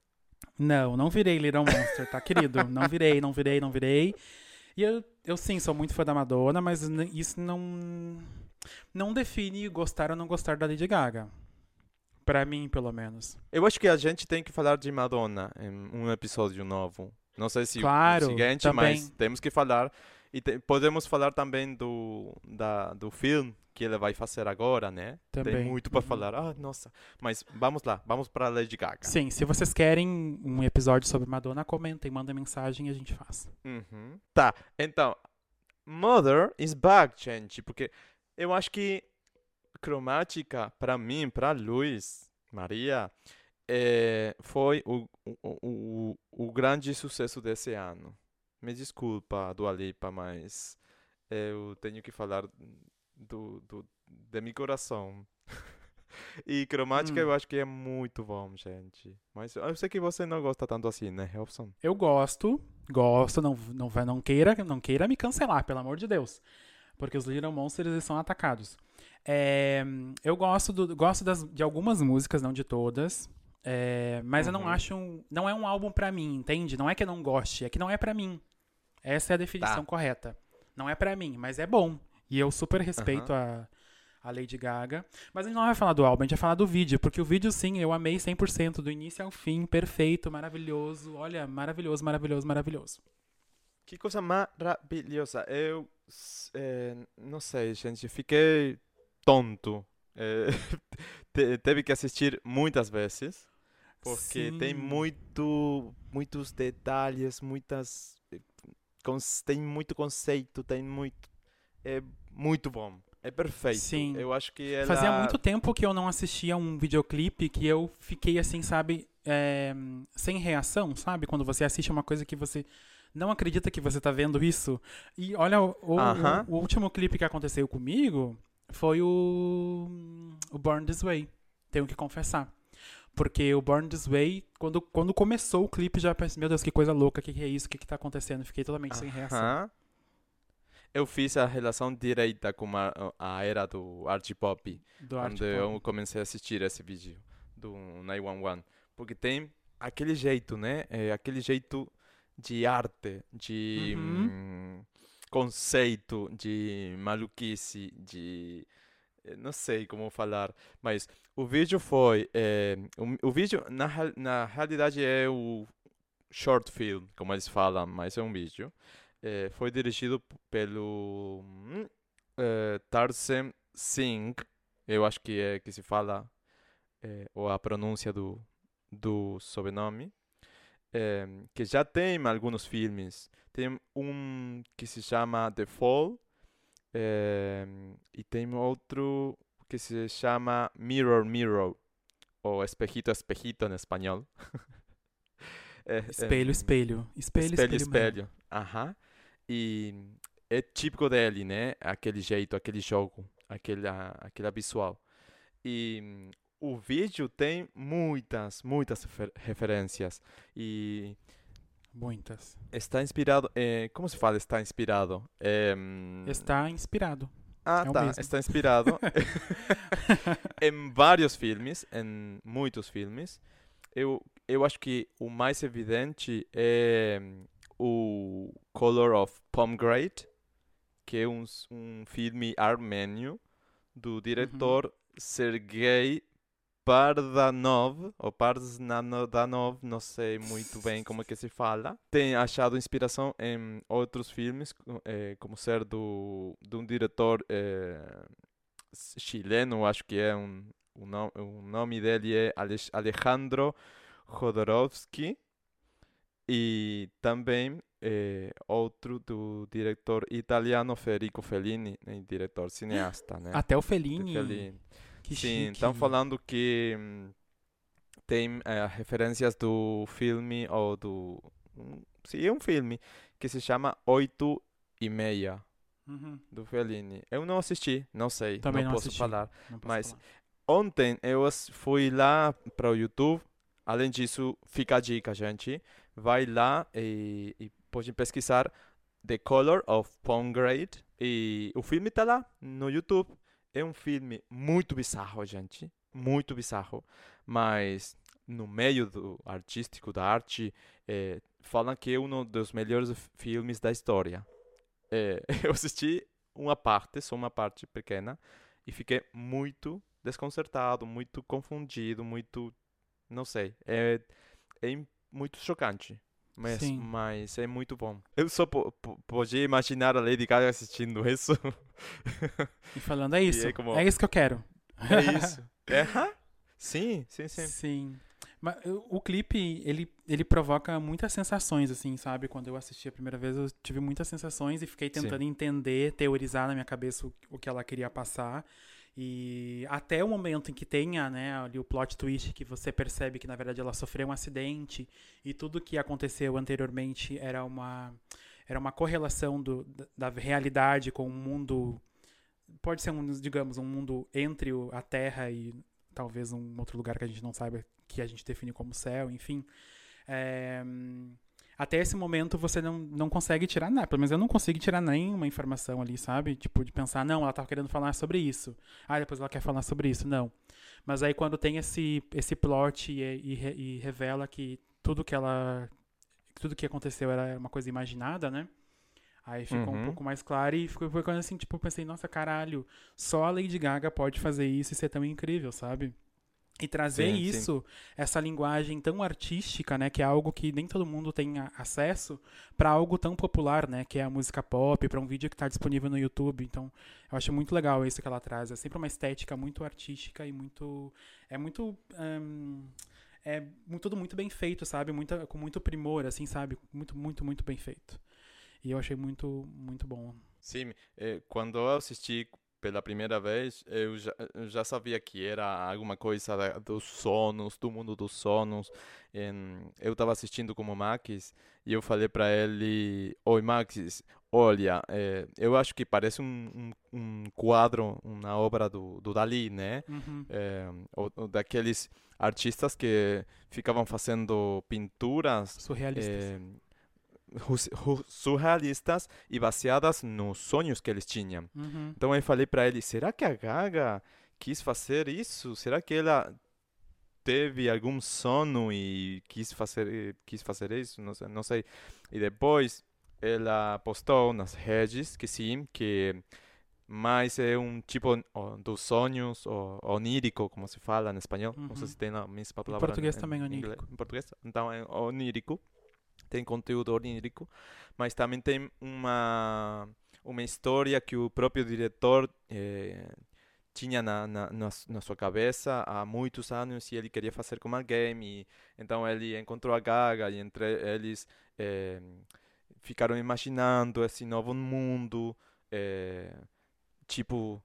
Não, não virei Little Monster, tá, querido? Não virei, não virei, não virei. E eu, eu sim, sou muito fã da Madonna, mas isso não não define gostar ou não gostar da Lady Gaga. Pra mim, pelo menos. Eu acho que a gente tem que falar de Madonna em um episódio novo. Não sei se Claro, o seguinte, também. mas temos que falar. E te- podemos falar também do, da, do filme que ele vai fazer agora, né? Também. Tem muito para Uhum. falar. Ah, nossa. Mas vamos lá, vamos para Lady Gaga. Sim, se vocês querem um episódio sobre Madonna, comentem, mandem mensagem e a gente faz. Uhum. Tá, então, Mother is back, gente, porque eu acho que cromática, para mim, para Luiz, Maria, é, foi o, o, o, o grande sucesso desse ano. Me desculpa, Dua Lipa, mas eu tenho que falar do, do, de meu coração. e cromática Hum. eu acho que é muito bom, gente. Mas eu sei que você não gosta tanto assim, né, Robson? Eu gosto, gosto, não, não, não, queira, não queira me cancelar, pelo amor de Deus. Porque os Little Monsters são atacados. É, eu gosto, do, gosto das, de algumas músicas, não de todas. É, mas eu não Uhum. acho. Um, não é um álbum pra mim, entende? Não é que eu não goste, é que não é pra mim. Essa é a definição Tá. correta. Não é pra mim, mas é bom. E eu super respeito a, a Lady Gaga. Mas a gente não vai falar do álbum, a gente vai falar do vídeo. Porque o vídeo, sim, eu amei 100%, do início ao fim, perfeito, maravilhoso. Olha, maravilhoso, maravilhoso, maravilhoso. Que coisa maravilhosa. Eu eh, não sei, gente, fiquei tonto. Eh, te- teve que assistir muitas vezes. Porque tem Sim. muito, muitos detalhes, muitas. eh, Tem muito conceito, tem muito. É muito bom. É perfeito. Sim. Eu acho que ela. Fazia muito tempo que eu não assistia um videoclipe que eu fiquei assim, sabe, é, sem reação, sabe? Quando você assiste uma coisa que você não acredita que você tá vendo isso. E olha, o, o- Aham. o último clipe que aconteceu comigo foi o, o Born This Way. Tenho que confessar. Porque o Born This Way, quando, quando começou o clipe, já pensei, meu Deus, que coisa louca, o que, que é isso, o que, que tá acontecendo? Fiquei totalmente sem reação. Eu fiz a relação direita com a, a era do art pop. Do Art quando eu Pop. comecei a assistir esse vídeo do 911. Porque tem aquele jeito, né? É aquele jeito de arte, de Uhum. hum, conceito, de maluquice, de. eh, Não sei como falar, mas o vídeo foi. eh, o, o vídeo, na, na realidade, é o short film, como eles falam, mas é um vídeo. Eh, foi dirigido pelo hum, eh, Tarsem Singh, eu acho que é que se fala, eh, ou a pronúncia do, do sobrenome, eh, que já tem alguns filmes. Tem um que se chama The Fall, e tem outro que se chama Mirror Mirror, ou Espejito Espejito em espanhol. Eh, Espelho, em- espelho. Espelho, espelho, espelho. espelho. Aham. E é típico dele, né? Aquele jeito, aquele jogo, aquela, aquela visual. E hum, o vídeo tem muitas, muitas refer- referências. E Muitas. está inspirado. eh, como se fala está inspirado? É, hum, Está inspirado. Ah, é tá. Está inspirado em vários filmes, em muitos filmes. Eu, eu acho que o mais evidente é hum, o Color of Pomegranate, que é um, um filme armênio do diretor Sergei Pardanov, ou Pardanov, não sei muito bem como é que se fala. Tem achado inspiração em outros filmes, eh, como ser do, de um diretor eh, s- chileno, acho que é um, o, no, o nome dele é Alejandro Jodorowsky. E também eh, outro do diretor italiano Federico Fellini, né, diretor cineasta, né? Até o Fellini. Fellini. Que Sim, estão falando que hum, tem eh, referências do filme ou do. sim, é um filme que se chama Oito e Meia Uhum, do Fellini. Eu não assisti, não sei, Também não, não posso assisti. falar. não posso Mas- falar. Ontem eu fui lá para o YouTube. Além disso, fica a dica, gente. Vai lá e, e pode pesquisar The Color of Pomegranate. E o filme tá lá no YouTube. É um filme muito bizarro, gente. Muito bizarro. Mas no meio do artístico, da arte, eh, falam que é um dos melhores filmes da história. Eh, eu assisti uma parte, só uma parte pequena, e fiquei muito desconcertado, muito confundido, muito. Não sei. É, é muito chocante. Mas, Sim. mas é muito bom. Eu só po po- podia imaginar a Lady Gaga assistindo isso. E falando, é isso. é como- É isso que eu quero. é isso. É, sim, sim, sim. Sim. Mas eu- o clipe, ele, ele provoca muitas sensações, assim, sabe? Quando eu assisti a primeira vez, eu tive muitas sensações e fiquei Sim. tentando entender, teorizar na minha cabeça o, o que ela queria passar. E até o momento em que tenha né, ali o plot twist que você percebe que na verdade ela sofreu um acidente e tudo que aconteceu anteriormente era uma, era uma correlação do, da realidade com o mundo. Pode ser, um, digamos, um mundo entre a Terra e talvez um outro lugar que a gente não saiba, que a gente define como céu, enfim. É, até esse momento você não, não consegue tirar nada. Pelo menos eu não consigo tirar nenhuma informação ali, sabe? Tipo, de pensar, não, ela tava querendo falar sobre isso. Ah, depois ela quer falar sobre isso. Não. Mas aí quando tem esse, esse plot e, e, e revela que tudo que ela. Tudo que aconteceu era uma coisa imaginada, né? Aí ficou uhum. um pouco mais claro e ficou, foi quando assim, tipo, pensei, nossa, caralho, só a Lady Gaga pode fazer isso e ser tão incrível, sabe? E trazer sim, isso, sim. essa linguagem tão artística, né, que é algo que nem todo mundo tem acesso, para algo tão popular, né, que é a música pop, para um vídeo que está disponível no YouTube. Então, eu acho muito legal isso que ela traz. É sempre uma estética muito artística e muito, é muito, é tudo muito bem feito, sabe? Muito, com muito primor, assim, sabe? Muito, muito, muito bem feito. E eu achei muito, muito bom. Sim, eh, quando eu assisti pela primeira vez, eu já, eu já sabia que era alguma coisa dos sonos, do mundo dos sonos. eu estava assistindo como Max e eu falei para ele: Oi, Max, olha, é, eu acho que parece um, um, um, quadro, uma obra do, do Dali, né? Uhum. É, ou, ou daqueles artistas que ficavam fazendo pinturas surrealistas. É, surrealistas e baseadas nos sonhos que eles tinham. Uhum. Então eu falei para ele: será que a Gaga quis fazer isso? Será que ela teve algum sono e quis fazer quis fazer isso? Não sei, não sei. E depois ela postou nas redes que sim, que mas é um tipo dos sonhos ou onírico, como se fala em espanhol. Uhum. Não sei se tem a mesma palavra. Em português em, também onírico. Em português? Então é onírico tem conteúdo onírico, mas também tem uma uma história que o próprio diretor eh, tinha na, na, na, sua cabeça há muitos anos e ele queria fazer com alguém e então ele encontrou a Gaga e entre eles eh, ficaram imaginando esse novo mundo eh, tipo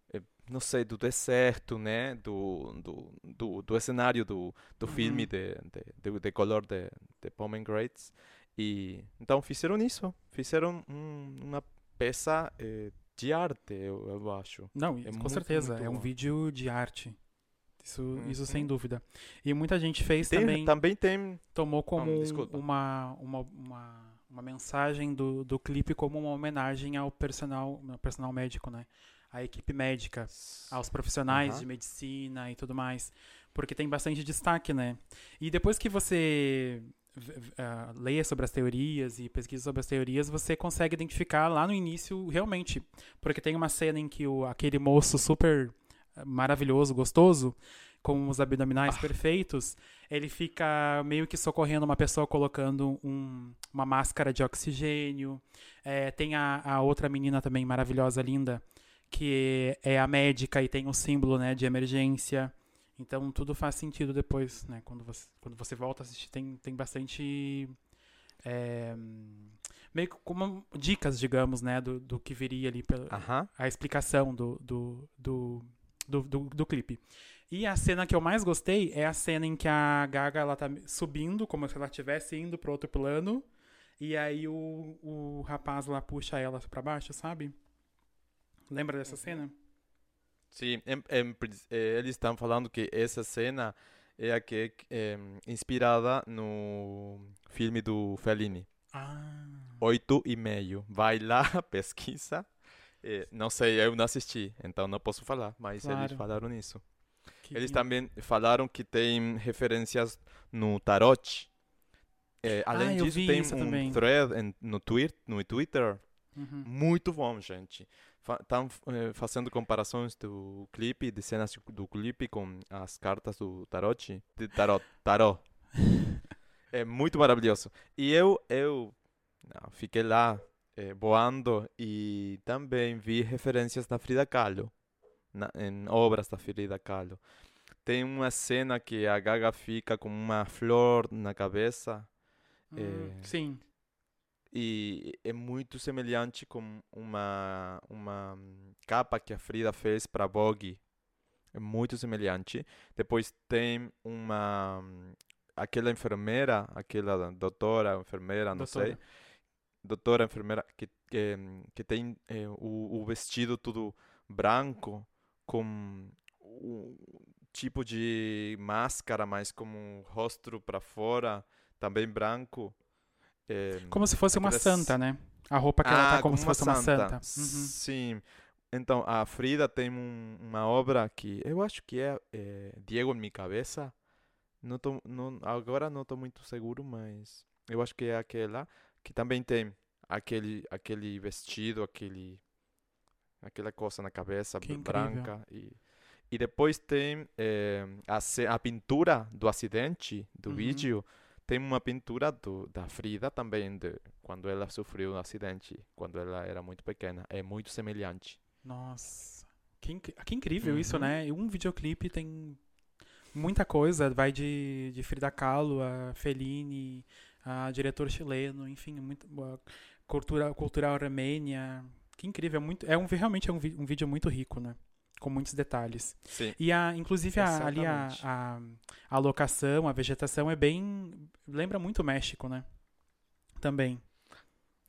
não sei do deserto né do do, do, do cenário do, do uhum. filme de, de, de, de color de, de Pomegranates e então fizeram isso, fizeram um, uma peça eh, de arte, eu, eu acho. Não, é com muito, certeza, muito é um vídeo de arte. Isso, uhum. isso sem dúvida. E muita gente fez tem, também. Também tem. Tomou como ah, uma, uma, uma, uma, mensagem do, do clipe como uma homenagem ao personal, ao personal médico, né? A equipe médica, aos profissionais uhum. de medicina e tudo mais. Porque tem bastante destaque, né? E depois que você uh, leia sobre as teorias e pesquisa sobre as teorias, você consegue identificar lá no início realmente. Porque tem uma cena em que o, aquele moço super ah, maravilhoso, gostoso, com os abdominais ah. perfeitos, ele fica meio que socorrendo uma pessoa colocando um, uma máscara de oxigênio. É, tem a, a, outra menina também maravilhosa, linda, que é a médica e tem o um símbolo né, de emergência. Então tudo faz sentido depois, né? Quando você, quando você volta a assistir, tem, tem bastante. É, meio como dicas, digamos, né? Do, do que viria ali, pela, uh -huh. a explicação do, do, do, do, do, do clipe. E a cena que eu mais gostei é a cena em que a Gaga ela tá subindo, como se ela estivesse indo pro outro plano. E aí o, o rapaz lá puxa ela para baixo, sabe? Lembra dessa uhum. cena? Sim, em, em, eh, eles estão falando que essa cena é a que é inspirada no filme do Fellini. Ah. Oito e meio. Vai lá, pesquisa. É, não sei, eu não assisti, então não posso falar, mas claro. eles falaram isso. Que eles lindo. também falaram que tem referências no tarot. É, além ah, disso, tem um também. thread no, Twitter, no Twitter uhum. muito bom, gente estão eh, fazendo comparações do clipe, de cenas do clipe com as cartas do tarot, de tarot, tarot. é muito maravilhoso. E eu, eu não, fiquei lá eh, voando e também vi referências da Frida Kahlo, na, em obras da Frida Kahlo. Tem uma cena que a Gaga fica com uma flor na cabeça. Hum, eh, sim e é muito semelhante com uma uma capa que a Frida fez para Vogue é muito semelhante. Depois tem uma aquela enfermeira, aquela doutora, enfermeira, não Doutora. sei, doutora, enfermeira que que, que tem eh, o, o vestido tudo branco com um tipo de máscara, mas com o rosto para fora, também branco. Eh, Como se fosse uma santa, né? A roupa que ela tá como se uma fosse uma santa. Uhum. Sim. Então, a Frida tem um- uma obra que eu acho que é, é Diego em minha cabeça. Não tô, não, agora não estou muito seguro, mas eu acho que é aquela que também tem aquele, aquele vestido, aquele, aquela coisa na cabeça Que branca. E, e depois tem eh, a, a pintura do acidente do Uhum. vídeo. Tem uma pintura do, da Frida também, de, quando ela sofreu um acidente, quando ela era muito pequena. É muito semelhante. Nossa. Que, que incrível isso, Uhum. né? Um videoclipe tem muita coisa. Vai de, de Frida Kahlo a Fellini, a diretor chileno, enfim, muito, a cultura, cultura armênia. Que incrível. é Muito, é um, realmente é um, um vídeo muito rico, né? Com muitos detalhes. Sim. E a, inclusive a, ali a, a, a locação, a vegetação é bem. Lembra muito o México, né? Também.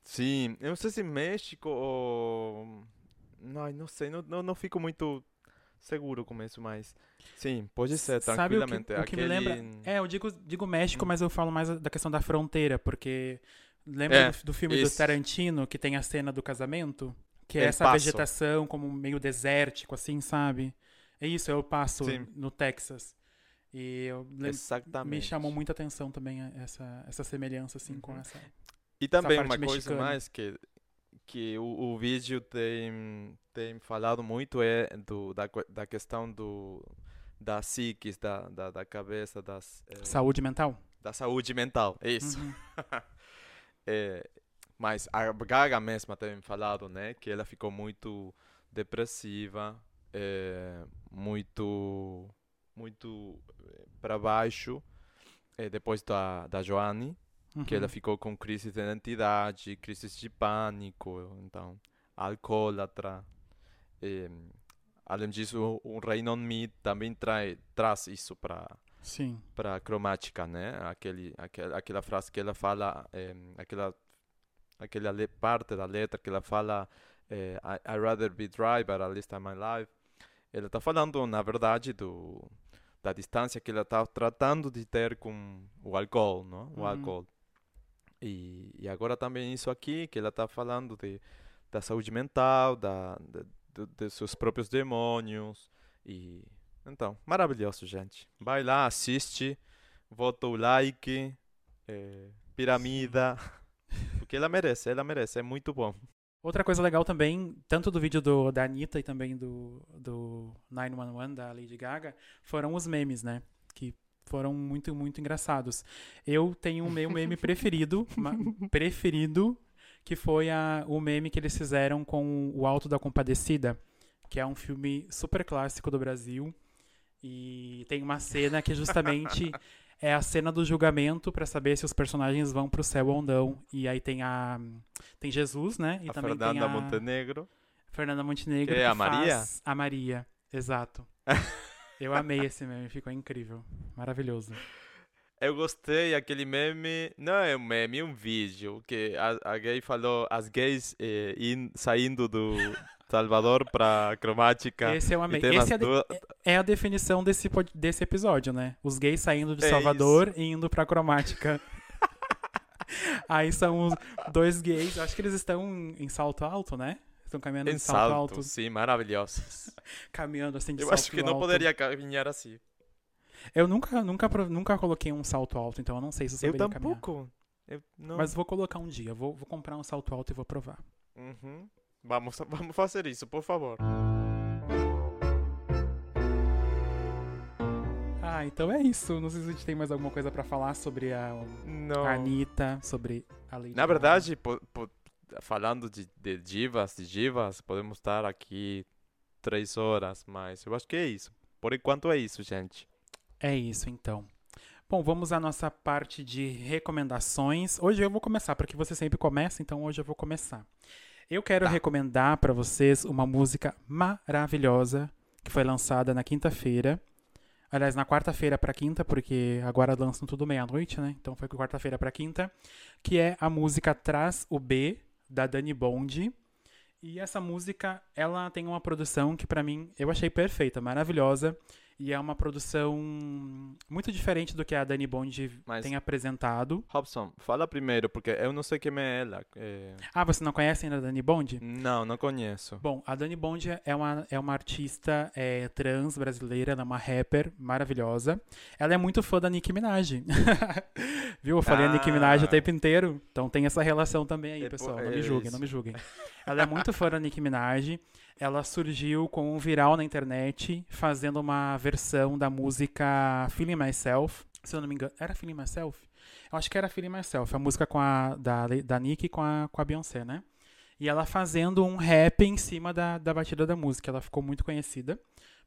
Sim, eu não sei se México ou. Não, não sei, não, não, não fico muito seguro com isso, mas. Sim, pode ser, Sabe o que- tranquilamente. o que me lembra- Aquele- É, eu digo, digo México, Hum. mas eu falo mais da questão da fronteira, porque lembra É, do, do filme isso. do Tarantino, que tem a cena do casamento? Que é El essa Paso. vegetação como meio desértico, assim, sabe? É isso, eu passo Sim. no Texas. E eu lem- me Exatamente. chamou muita atenção também essa, essa semelhança, assim, com Uhum. essa... E também parte uma coisa mexicana. mais que que o, o vídeo tem tem falado muito é do da, da questão do da psiquis, da, da, da cabeça, das, eh, Saúde mental? da saúde mental. É isso. Uhum. É, mas a Gaga mesma tem falado, né, que ela ficou muito depressiva, é, muito muito para baixo é, depois da da Joanne que ela Uhum. ficou com crise de identidade, crise de pânico, então, alcoólatra. E, além disso, o Reino Me também trai, traz isso para para cromática, né? Aquele, aquela, aquela frase que ela fala, eh, aquela aquela le- parte da letra que ela fala eh, I, I rather be dry, but at least I'm alive. Ela está falando, na verdade, do da distância que ela está tratando de ter com o álcool, não? O Uhum. álcool. E, e agora também isso aqui, que ela está falando de, da saúde mental, da, do- de seus próprios demônios. E então, maravilhoso, gente. Vai lá, assiste, vota o like, eh, piramida. Porque ela merece, ela merece, é muito bom. Outra coisa legal também, tanto do vídeo do, da Anitta e também do, do 911 da Lady Gaga, foram os memes, né? Que foram muito, muito engraçados. Eu tenho o meu meme preferido, preferido, que foi a, o meme que eles fizeram com o Alto da Compadecida, que é um filme super clássico do Brasil. E tem uma cena que justamente é a cena do julgamento pra saber se os personagens vão pro céu ou não. E aí tem a tem Jesus, né? E a também Fernanda tem a Montenegro. Fernanda Montenegro é a Maria? A Maria, exato. Eu amei esse meme, ficou incrível, maravilhoso. Eu gostei aquele meme, não é um meme, é um vídeo que a, a gay falou, as gays eh, in- saindo do Salvador para cromática. Esse eu e amei. tem Esse é, duas- é a definição desse, desse episódio, né? Os gays saindo de É Salvador e indo pra cromática. Aí são os dois gays, acho que eles estão em salto alto, né? Estão caminhando em, em salto, salto, alto, sim, maravilhosos. caminhando assim de Eu salto acho que não alto. poderia caminhar assim. Eu nunca, nunca, nunca coloquei um salto alto, então eu não sei se eu Eu saberia caminhar. tampouco. Eu não. Mas vou colocar um dia. Vou, vou comprar um salto alto e vou provar. Uhum. Vamos, vamos fazer isso, por favor. Ah, então é isso. Não sei se a gente tem mais alguma coisa pra falar sobre a, a Anitta, sobre a Lady Na verdade, po- po- falando de, de divas, de divas, podemos estar aqui três horas, mas eu acho que é isso. Por enquanto é isso, gente. É isso, então. Bom, vamos à nossa parte de recomendações. Hoje eu vou começar, porque você sempre começa, então hoje eu vou começar. Eu quero Tá. recomendar pra vocês uma música maravilhosa que foi lançada na quinta-feira. Aliás, na quarta-feira para quinta, porque agora lançam tudo meia-noite, né? Então foi quarta-feira para quinta, que é a música Traz o B da Dani Bond. E essa música, ela tem uma produção que para mim eu achei perfeita, maravilhosa. E é uma produção muito diferente do que a Dani Bond Mas- tem apresentado. Robson, fala primeiro, porque eu não sei quem é ela. É, Ah, você não conhece ainda a Dani Bond? Não, não conheço. Bom, a Dani Bond é uma, é uma artista é, trans brasileira, ela é uma rapper maravilhosa. Ela é muito fã da Nicki Minaj. Viu? Eu falei a Nicki Minaj o Ah. tempo inteiro. Então tem essa relação também aí, É, pessoal. Não é me julguem, não me julguem. Ela é muito fã da Nicki Minaj. Ela surgiu com um viral na internet, fazendo uma versão da música Feeling Myself. Se eu não me engano, era Feeling Myself? Eu acho que era Feeling Myself, a música com a, da, da Nicki com a, com a Beyoncé, né? E ela fazendo um rap em cima da, da batida da música. Ela ficou muito conhecida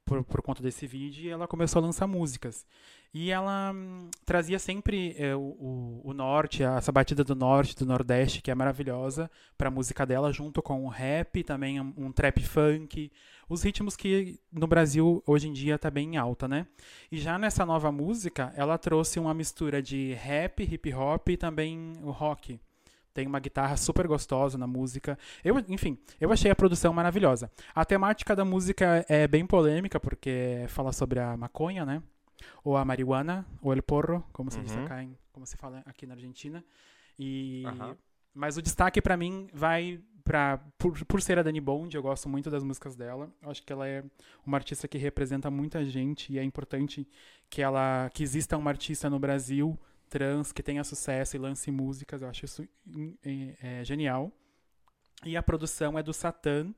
por, por conta desse vídeo e ela começou a lançar músicas. E ela hum, trazia sempre é, o, o, norte, essa batida do norte, do nordeste, que é maravilhosa, para a música dela, junto com o rap, também um, um trap funk, os ritmos que no Brasil hoje em dia tá bem em alta, né? E já nessa nova música, ela trouxe uma mistura de rap, hip hop e também o rock. Tem uma guitarra super gostosa na música. Eu, enfim, eu achei a produção maravilhosa. A temática da música é bem polêmica, porque fala sobre a maconha, né? Ou a marihuana, ou el porro, como se Uhum. em, como se fala aqui na Argentina. E Aham. mas o destaque pra mim vai para por, por ser a Dani Bond, eu gosto muito das músicas dela. Eu acho que ela é uma artista que representa muita gente e é importante que ela que exista uma artista no Brasil trans que tenha sucesso e lance músicas. Eu acho isso é, genial. E a produção é do Satan.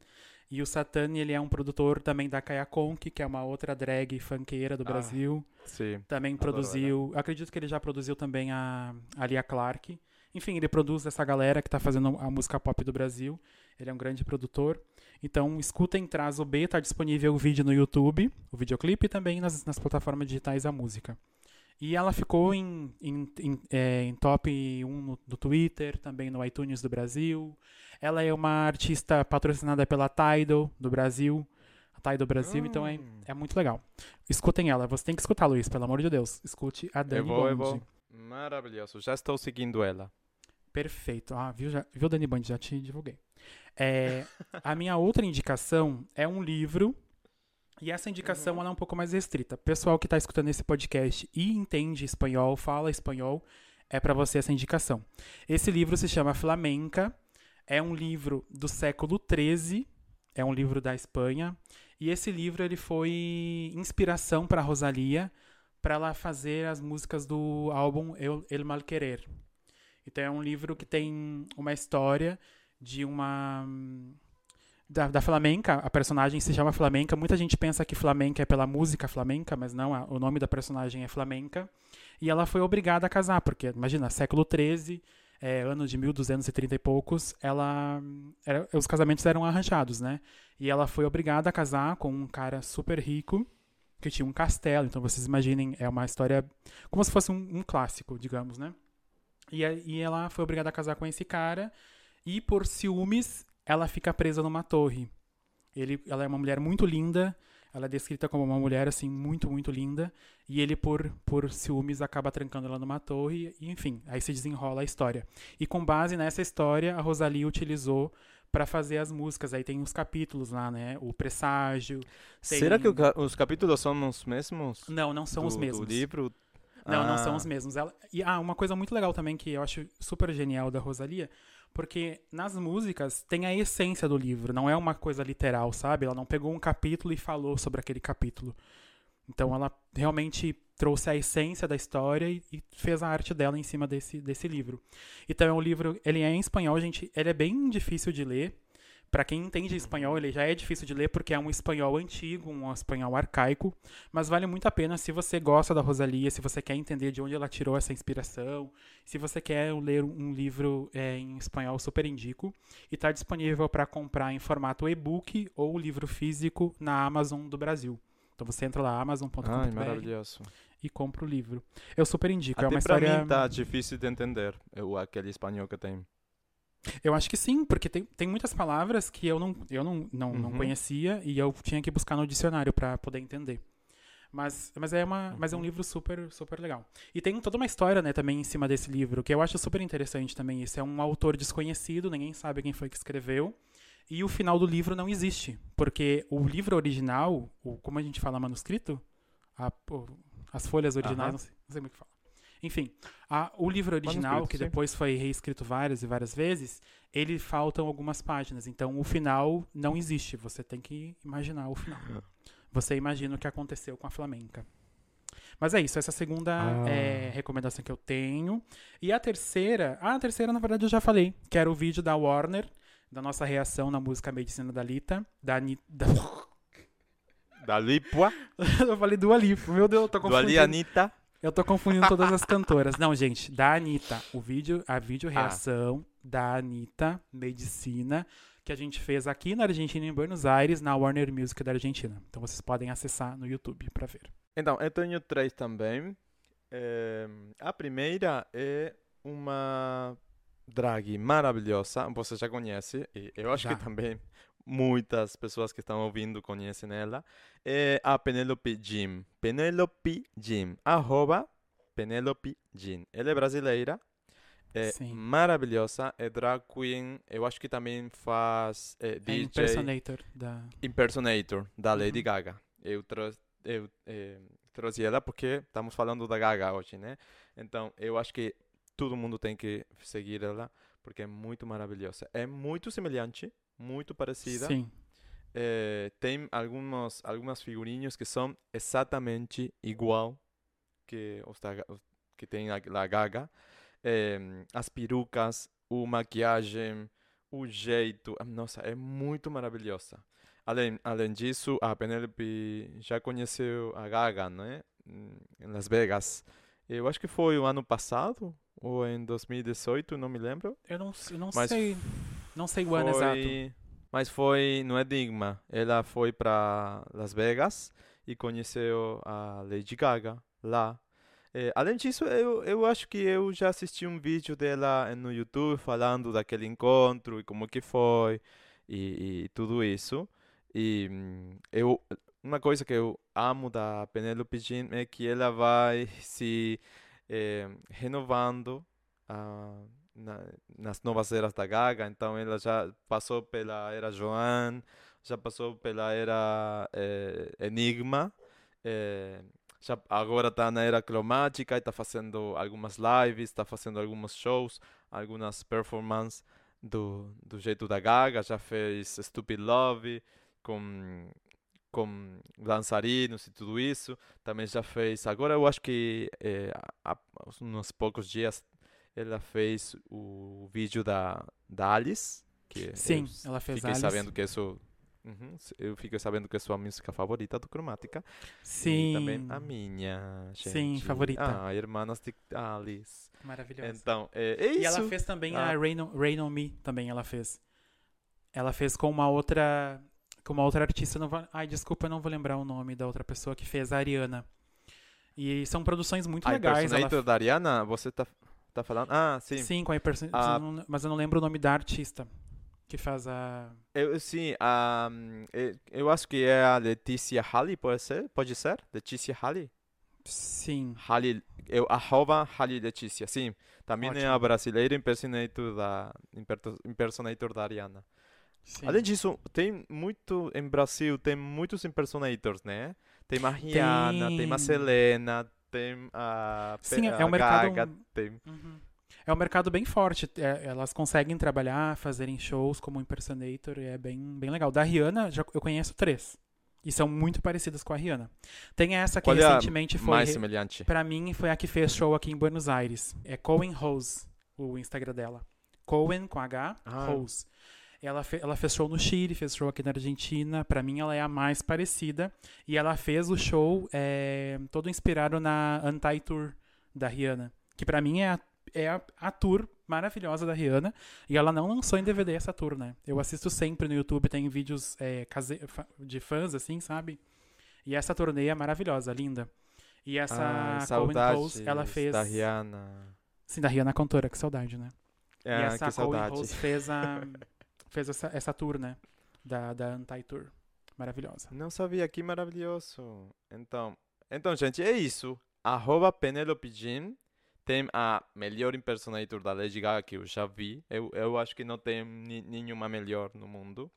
E o Satan, ele é um produtor também da Kaya Conk, que é uma outra drag funkeira do Ah, Brasil. Sim. Também Adoro produziu. Acredito que ele já produziu também a, a Lia Clark. Enfim, ele produz essa galera que tá fazendo a música pop do Brasil. Ele é um grande produtor. Então, escutem Traz o B, tá disponível o vídeo no YouTube, o videoclipe e também nas, nas plataformas digitais a música. E ela ficou em, em, em, é, em top 1 no, no Twitter, também no iTunes do Brasil. Ela é uma artista patrocinada pela Tidal do Brasil. A Tidal Brasil, então é, Hum. é muito legal. Escutem ela, você tem que escutar, Luiz, pelo amor de Deus. Escute a Dani Eu vou, eu Bond. vou. Maravilhoso. Já estou seguindo ela. Perfeito. Ah, viu, já, viu, Dani Band? Já te divulguei. É, a minha outra indicação é um livro. E essa indicação ela é um pouco mais restrita. Pessoal que está escutando esse podcast e entende espanhol, fala espanhol, é para você essa indicação. Esse livro se chama Flamenca. É um livro do século XIII. É um livro da Espanha. E esse livro ele foi inspiração para Rosalia para ela fazer as músicas do álbum El, El Mal Querer. Então é um livro que tem uma história de uma da, da flamenca, a personagem se chama flamenca. Muita gente pensa que flamenca é pela música flamenca, mas não, a- o nome da personagem é flamenca. E ela foi obrigada a casar, porque imagina, século XIII, é, ano de 1230 e poucos, ela era- os casamentos eram arranjados, né? E ela foi obrigada a casar com um cara super rico que tinha um castelo. Então vocês imaginem, é uma história como se fosse um, um clássico, digamos, né? E, e ela foi obrigada a casar com esse cara e por ciúmes ela fica presa numa torre. Ele, ela é uma mulher muito linda, ela é descrita como uma mulher assim muito muito linda e ele por por ciúmes acaba trancando ela numa torre e enfim, aí se desenrola a história. E com base nessa história, a Rosalie utilizou para fazer as músicas. Aí tem os capítulos lá, né? O presságio. tem- Será que os capítulos são os mesmos? Não, não são do, os mesmos. Do livro? Não, não Ah, são os mesmos. Ela... E ah, uma coisa muito legal também que eu acho super genial da Rosalia, porque nas músicas tem a essência do livro, não é uma coisa literal, sabe? Ela não pegou um capítulo e falou sobre aquele capítulo. Então ela realmente trouxe a essência da história e, e fez a arte dela em cima desse, desse livro. Então é um livro, ele é em espanhol, gente, ele é bem difícil de ler. Pra quem entende espanhol, ele já é difícil de ler porque é um espanhol antigo, um espanhol arcaico, mas vale muito a pena se você gosta da Rosalia, se você quer entender de onde ela tirou essa inspiração, se você quer ler um livro é, em espanhol, super indico. E está disponível para comprar em formato e-book ou livro físico na Amazon do Brasil. Então você entra lá, amazon.com.br e compra o livro. Eu super indico, é Até uma pra história... mim tá difícil de entender o, aquele espanhol que tem. Eu acho que sim, porque tem, tem muitas palavras que eu não, eu não, não, não Uhum. conhecia e eu tinha que buscar no dicionário para poder entender. Mas, mas, é uma, mas é um Uhum. livro super, super legal. E tem toda uma história, né, também em cima desse livro, que eu acho super interessante também. Isso é um autor desconhecido, ninguém sabe quem foi que escreveu. E o final do livro não existe, porque o livro original, o, como a gente fala manuscrito, A- as folhas originais, Aham. não, sei, não sei como é que fala. Enfim, a- o livro original, que sim. depois foi reescrito várias e várias vezes, ele faltam algumas páginas. Então o final não existe. Você tem que imaginar o final. Você imagina o que aconteceu com a flamenca. Mas é isso, essa é a segunda Ah. é, recomendação que eu tenho. E a terceira, ah, a terceira, na verdade, eu já falei, que era o vídeo da Warner, da nossa reação na música Medicina da Lita, da Anitta. Da Lipua, eu falei do Alipo, meu Deus, eu tô do Ali confundindo. Eu tô confundindo todas as cantoras. Não, gente, da Anitta. O vídeo, a vídeo Ah. reação da Anitta Medicina, que a gente fez aqui na Argentina, em Buenos Aires, na Warner Music da Argentina. Então vocês podem acessar no YouTube pra ver. Então, eu tenho três também. Eh, a primeira é uma drag maravilhosa, você já conhece, e eu acho Já. que também muitas pessoas que estão ouvindo conhecem ela. É a Penelope Jim. Penelope Jim. Arroba Penelope Jim. Ela é brasileira. É Sim. maravilhosa, é drag queen, eu acho que também faz É DJ impersonator da. Impersonator, da Lady Uhum. Gaga. Eu, trou eu eh, trouxe ela porque estamos falando da Gaga hoje, né? Então, eu acho que todo mundo tem que seguir ela porque é muito maravilhosa. É muito semelhante, muito parecida. Sim. Eh, tem alguns, algumas figurinhas que são exatamente igual que os da, que tem a, a Gaga. Eh, as perucas, o maquiagem, o jeito. ah, Nossa, é muito maravilhosa. Além, além disso, a Penelope já conheceu a Gaga, né? Em Las Vegas. Eu acho que foi o ano passado ou em 2018, não me lembro. Eu não, eu não Mas sei. Não sei o ano exato. Foi- Mas foi no Enigma. Ela foi para Las Vegas e conheceu a Lady Gaga lá. Eh, além disso, eu, eu acho que eu já assisti um vídeo dela no YouTube falando daquele encontro e como que foi e, e tudo isso. E hum, eu, uma coisa que eu amo da Penelope Jean é que ela vai se eh, renovando ah, na- nas novas eras da Gaga. Então ela já passou pela era Joan, já passou pela era eh, Enigma, eh, já agora está na era cromática e está fazendo algumas lives, está fazendo alguns shows, algumas performances do, do jeito da Gaga, já fez Stupid Love com com dançarinos e tudo isso. Também já fez. Agora eu acho que eh, há uns poucos dias ela fez o vídeo da, da Alice. Que Sim, ela fez fiquei Alice. sabendo que isso. Uhum, eu fiquei sabendo que é sua música favorita do Cromática. Sim. E também a minha, gente. Sim, favorita. Ah, Irmãs de Alice. Maravilhosa. Então, é, é isso. E ela fez também Ah. a Rain on, Rain on Me, também ela fez. Ela fez com uma outra com uma outra artista, não vou, ai, desculpa, eu não vou lembrar o nome da outra pessoa que fez a Ariana. E são produções muito A legais. Ela, impersonator da Ariana, você tá, tá falando? Ah, sim. sim, com a A- mas eu não- mas eu não lembro o nome da artista que faz a Eu, sim, a, eu, eu acho que é a Letícia Halley, pode ser? Pode ser? Letícia Halley? Sim. Halley, eu, arroba Halley Letícia, sim. Também é Ótimo. a brasileira impersonator da, impersonator da Ariana. sim. Além disso, tem muito, em Brasil, tem muitos impersonators, né? Tem a Rihanna, tem, a Tem. Selena, tem a, Sim, é a um mercado-. Uhum. É um mercado bem forte. é, elas conseguem trabalhar, fazerem shows como impersonator, e é bem, bem legal. Da Rihanna, já, eu conheço três. E são muito parecidas com a Rihanna. Tem essa que Qual é recentemente foi. mais semelhante? Pra mim, foi a que fez show aqui em Buenos Aires. É Cohen Rose, o Instagram dela. Cohen com H, Ah. Rose. Ela, fe- ela fez show no Chile, fez show aqui na Argentina. Pra mim, ela é a mais parecida. E ela fez o show é, todo inspirado na Anti-Tour da Rihanna. Que pra mim é a, é a, a tour maravilhosa da Rihanna. E ela não lançou em DVD essa tour, né? Eu assisto sempre no YouTube, tem vídeos é, de fãs, assim, sabe? E essa turnê é maravilhosa, linda. E essa Ai, Cohen Rose, ela fez. da Rihanna. Sim, da Rihanna cantora, que saudade, né? e Ah, essa que saudade. Rose fez, a, fez essa, essa tour, né? Da, da Anti-Tour. Maravilhosa. Não sabia, que maravilhoso. Então, então gente, é isso. Arroba Penelope Jean tem a melhor impersonator da Lady Gaga que eu já vi. Eu, eu acho que não tem nenhuma melhor no mundo,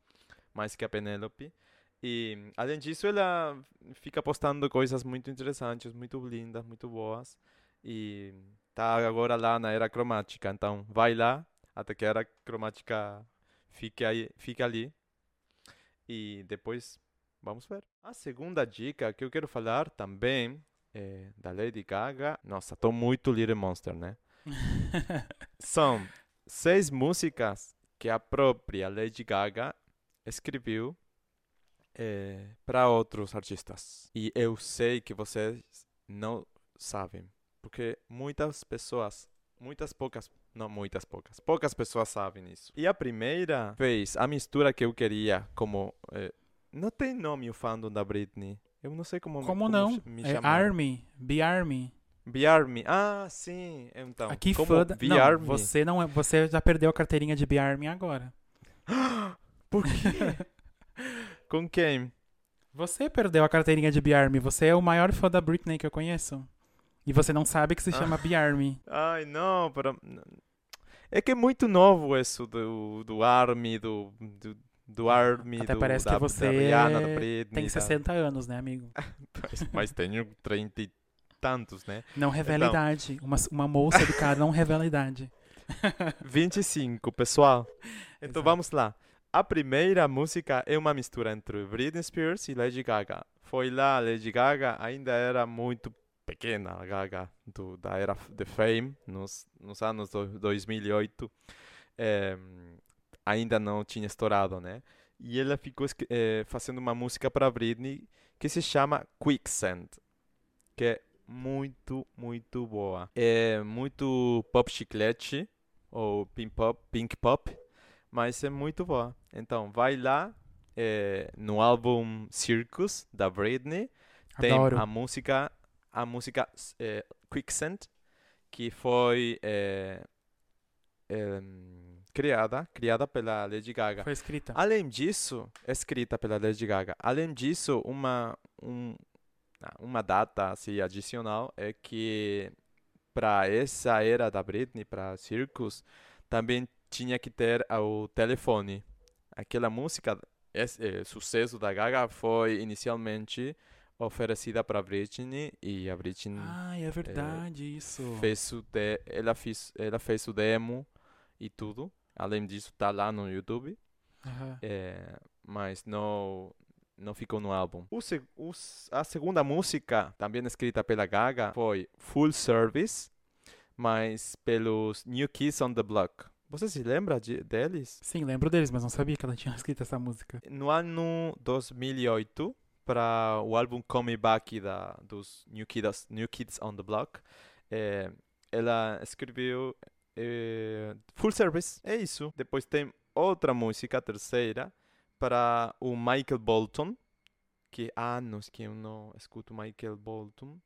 mais que a Penelope. E, além disso, ela fica postando coisas muito interessantes, muito lindas, muito boas. E tá agora lá na Era Cromática. Então, vai lá até que a Era Cromática fique, aí, fique ali. E depois vamos ver. A segunda dica que eu quero falar também é da Lady Gaga. Nossa, tô muito Little Monster, né? São seis músicas que a própria Lady Gaga escreveu para outros artistas. E eu sei que vocês não sabem, porque muitas pessoas, muitas poucas, não muitas poucas, poucas pessoas sabem isso. E a primeira fez a mistura que eu queria, como eh, não tem nome o fandom da Britney. Eu não sei como Como não? ch- me É. Army. Be Army. B-Army. Ah, sim. Então, Aqui como fã da... Não, B-Army? você não é... Você já perdeu a carteirinha de Be Army agora. Por quê? Com quem? Você perdeu a carteirinha de Be Army. Você é o maior fã da Britney que eu conheço. E você não sabe que se Ah. chama Be Army. Ai, não, pero... É que é muito novo isso do, do Army, do, do, do Army, Até do, parece da, que você da Rihanna, da Britney. Tem da- 60 anos, né, amigo? Mas, mas tenho 30 e tantos, né? Não revela Então. idade. Uma, uma moça educada não revela idade. 25, pessoal. Então Exato. vamos lá. A primeira música é uma mistura entre Britney Spears e Lady Gaga. Foi lá, Lady Gaga ainda era muito pequena, Gaga, do, da era de Fame, nos, nos anos do- 2008. Eh, ainda não tinha estourado, né? E ela ficou eh, fazendo uma música para Britney que se chama Quicksand, que é muito, muito boa. É muito pop chiclete, ou pink pop, pink pop, mas é muito boa. Então, vai lá eh, no álbum Circus da Britney, tem Adoro. a música, a música eh, Quicksand, que foi eh, criada, criada pela Lady Gaga. Foi escrita. Além disso, escrita pela Lady Gaga. Além disso, uma um, ah, uma data assim, adicional é que para essa era da Britney, para Circus, também tinha que ter o telefone. Aquela música, esse, eh, sucesso da Gaga, foi inicialmente oferecida para Britney e a Britney Ai, é verdade isso. fez o de, ela fez ela fez o demo e tudo. Além disso, tá lá no YouTube. Aham. É, mas não não ficou no álbum. O, seg- o a segunda música, também escrita pela Gaga, foi Full Service, mas pelos New Kids on the Block. Você se lembra de, deles? Sim, lembro deles, mas não sabia que ela tinha escrito essa música. No ano 2008, para o álbum Come Me Back da, dos New Kids, New Kids on the Block, eh, ela escreveu eh, Full Service, é isso. Depois tem outra música, terceira, para o Michael Bolton, que há anos que eu não escuto Michael Bolton.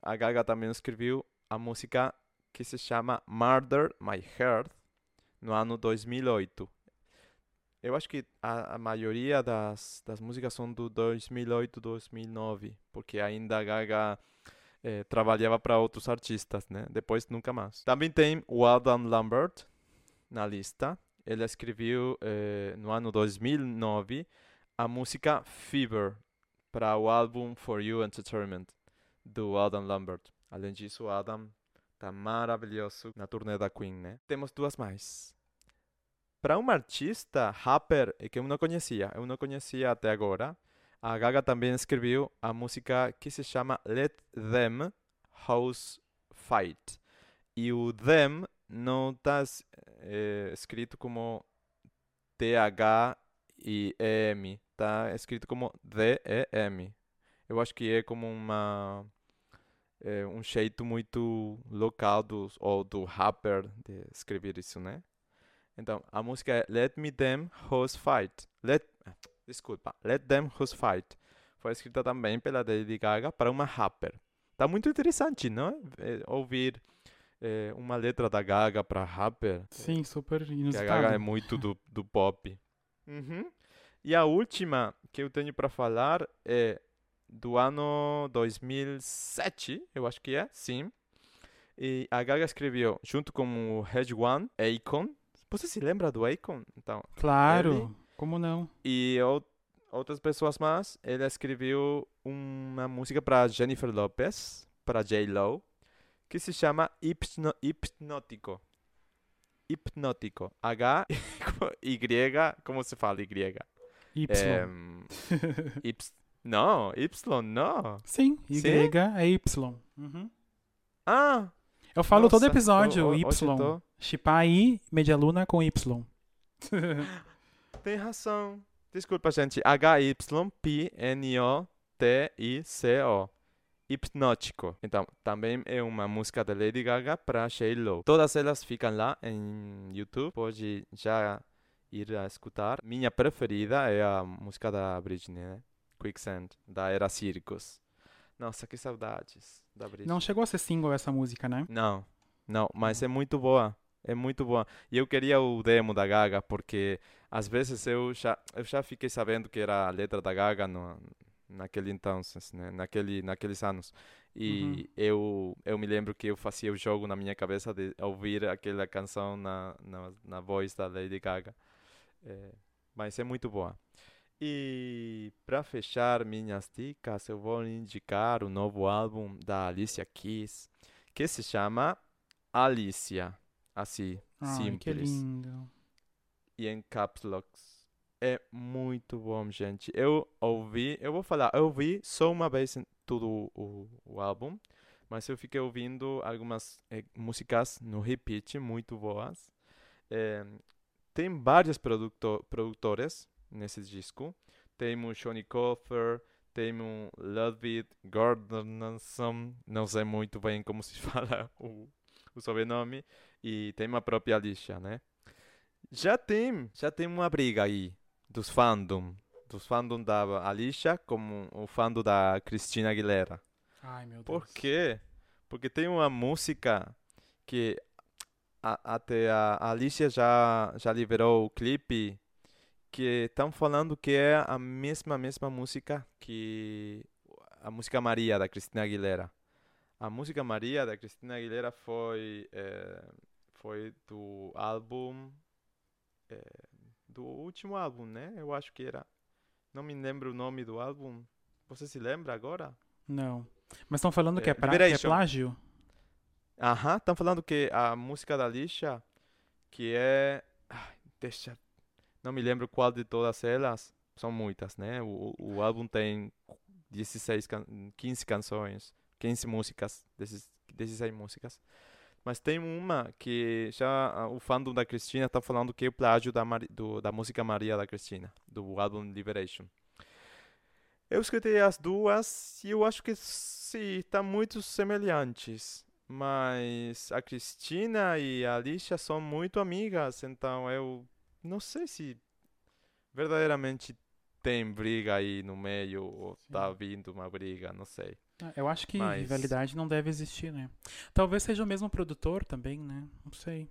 A Gaga também escreveu a música que se chama Murder My Heart, no ano 2008. Eu acho que a, a maioria das, das músicas são do 2008, 2009, porque ainda a Gaga eh, trabalhava para outros artistas, né? Depois nunca mais. Também tem o Adam Lambert na lista. Ele escreveu eh, no ano 2009 a música Fever para o álbum For You Entertainment do Adam Lambert. Além disso, o Adam tá maravilhoso na turnê da Queen, né? Temos duas mais. Para um artista rapper eh, que eu não conhecia, eu não conhecia até agora, a Gaga também escreveu a música que se chama Let Them House Fight. E o Them não está escrito como T-H e E-M, está escrito como D-E-M. Eu acho que é como uma é, um jeito muito local do, ou do rapper de escrever isso, né? Então, a música é Let Me Them Host Fight. Let, desculpa, Let Them Host Fight. Foi escrita também pela Lady Gaga para uma rapper. Tá muito interessante, não? É, ouvir é, uma letra da Gaga para rapper. Sim, super Que a inusitado. Gaga é muito do, do pop. Uhum. E a última que eu tenho para falar é do ano 2007, eu acho que é, sim. E a Gaga escreveu, junto com o Red One, Akon. Você se lembra do Akon? Então, Claro, Ele- como não? e ou- outras pessoas mais, ela escreveu uma música para Jennifer Lopez, para J-Lo, que se chama Hipno Hipnótico. Hipnótico. H-Y, como se fala Y? Y. Ips- não, Y, não. Sim, Y Sim? é Y. Uhum. Ah! Eu falo todo nossa, episódio, ho- ho- Y. tô- Chipar I, Medialuna com Y. Tem razão. Desculpa, gente. H-Y-P-N-O-T-I-C-O. Hipnótico. Então, também é uma música da Lady Gaga para J-Lo. Todas elas ficam lá em YouTube. Pode já ir a escutar. Minha preferida é a música da Britney, né? Quicksand, da Era Circus. Nossa, que saudades da Britney. Não chegou a ser single essa música, né? Não, não, mas é muito boa. É muito boa. E eu queria o demo da Gaga, porque às vezes eu já, eu já fiquei sabendo que era a letra da Gaga no, naquele então, né? naquele, naqueles anos. E eu, eu me lembro que eu fazia o jogo na minha cabeça de ouvir aquela canção na, na, na voz da Lady Gaga. É, mas é muito boa. E para fechar minhas dicas, eu vou indicar o novo álbum da Alicia Keys, que se chama Alicia. Assim, Ai, que simples. lindo. E em caps locks. É muito bom, gente. Eu ouvi, eu vou falar, eu ouvi só uma vez todo o, o álbum, mas eu fiquei ouvindo algumas eh, músicas no repeat muito boas. Eh, tem vários produto, produtores nesse disco. Temos Johnny Cofer, temos Ludwig Gordonson, não sei muito bem como se fala o, o sobrenome, e tem a própria Alicia, né? Já tem, já tem uma briga aí dos fandom, dos fandom da Alicia com o fandom da Christina Aguilera. Ai, meu Deus. Por quê? Porque tem uma música que a- até a Alicia já, já liberou o clipe que estão falando que é a mesma mesma música que a música Maria da Cristina Aguilera. A música Maria da Cristina Aguilera foi eh, foi do álbum eh, do último álbum, né? Eu acho que era. Não me lembro o nome do álbum. Você se lembra agora? Não. Mas estão falando que é, É, pra, que é plágio? Aham, estão falando que a música da Lixa, que é. Ai, deixa. Não me lembro qual de todas elas. São muitas, né? O, o álbum tem 16, can- 15 canções, 15 músicas, 16 16 músicas. Mas tem uma que já ah, o fandom da Cristina está falando que é o plágio da, Mari- do, da música Maria da Cristina, do álbum Liberation. Eu escutei as duas e eu acho que sim, estão muito semelhantes. Mas a Cristina e a Alicia são muito amigas, então eu não sei se verdadeiramente tem briga aí no meio ou tá Sim. vindo uma briga, não sei. Ah, Eu acho que Mas- rivalidade não deve existir, né? Talvez seja o mesmo produtor também, né? Não sei.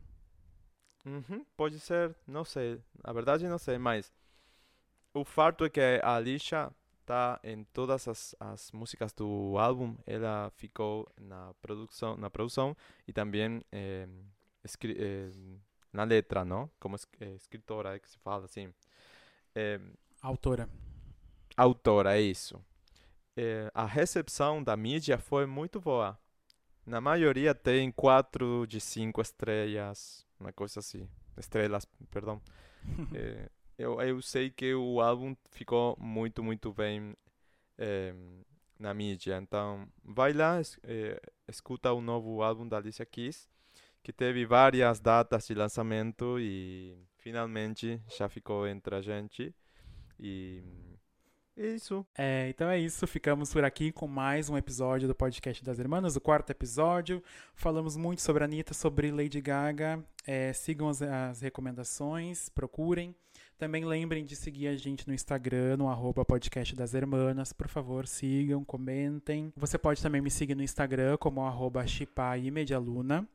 Uhum, pode ser, não sei. Na verdade, não sei, mas o fato é que a Alicia tá em todas as, as músicas do álbum, ela ficou na produção, na produção e também eh, eh, na letra, não? Como es- eh, escritora é que se fala assim. Eh, Autora. autora, é isso. Eh, a recepção da mídia foi muito boa. Na maioria tem quatro de cinco estrelas, uma coisa assim. Estrelas, perdão. Eh, eu, eu sei que o álbum ficou muito, muito bem eh, na mídia. Então, vai lá, eh, escuta o novo álbum da Alicia Keys, que teve várias datas de lançamento e finalmente já ficou entre a gente. E é isso. É, então é isso, ficamos por aqui com mais um episódio do podcast das Irmãs, o quarto episódio. Falamos muito sobre a Anitta, sobre Lady Gaga. É, sigam as, as recomendações, procurem. Também lembrem de seguir a gente no Instagram, no arroba podcast das Hermanas. Por favor, sigam, comentem. Você pode também me seguir no Instagram como arroba Shipai Medialuna.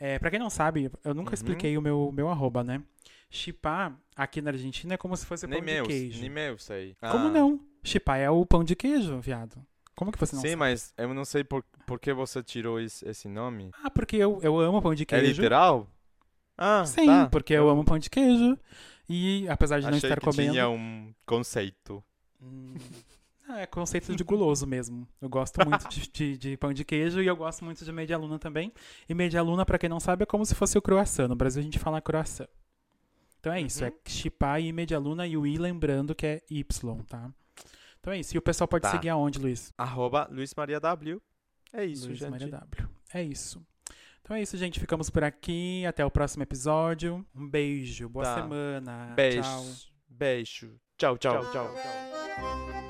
É, pra quem não sabe, eu nunca Uhum. expliquei o meu, meu arroba, né? Chipá, aqui na Argentina, é como se fosse Nem pão de meu, queijo. nem meu sei. Como Ah, não? Chipá é o pão de queijo, viado. Como que você não Sim, sabe? mas eu não sei por, por que você tirou esse, esse nome. Ah, porque eu, eu amo pão de É queijo. literal? Ah, Sim, tá. porque eu amo pão de queijo. E apesar de não Achei estar que comendo. tinha um conceito. Hum, é conceito de guloso mesmo. Eu gosto muito de, de- de pão de queijo e eu gosto muito de media luna também. E media luna, pra quem não sabe, é como se fosse o croissant. No Brasil a gente fala croissant. Então é isso, Uhum. é chipá e media luna e o i lembrando que é y, tá? Então é isso. E o pessoal pode Tá. seguir aonde, Luiz? Arroba Luiz Maria W. É isso, Luiz gente. Maria W. É isso. Então é isso, gente. Ficamos por aqui. Até o próximo episódio. Um beijo. Boa Tá. semana. Beijo. Tchau. Beijo. Tchau, tchau, Tchau, tchau. tchau.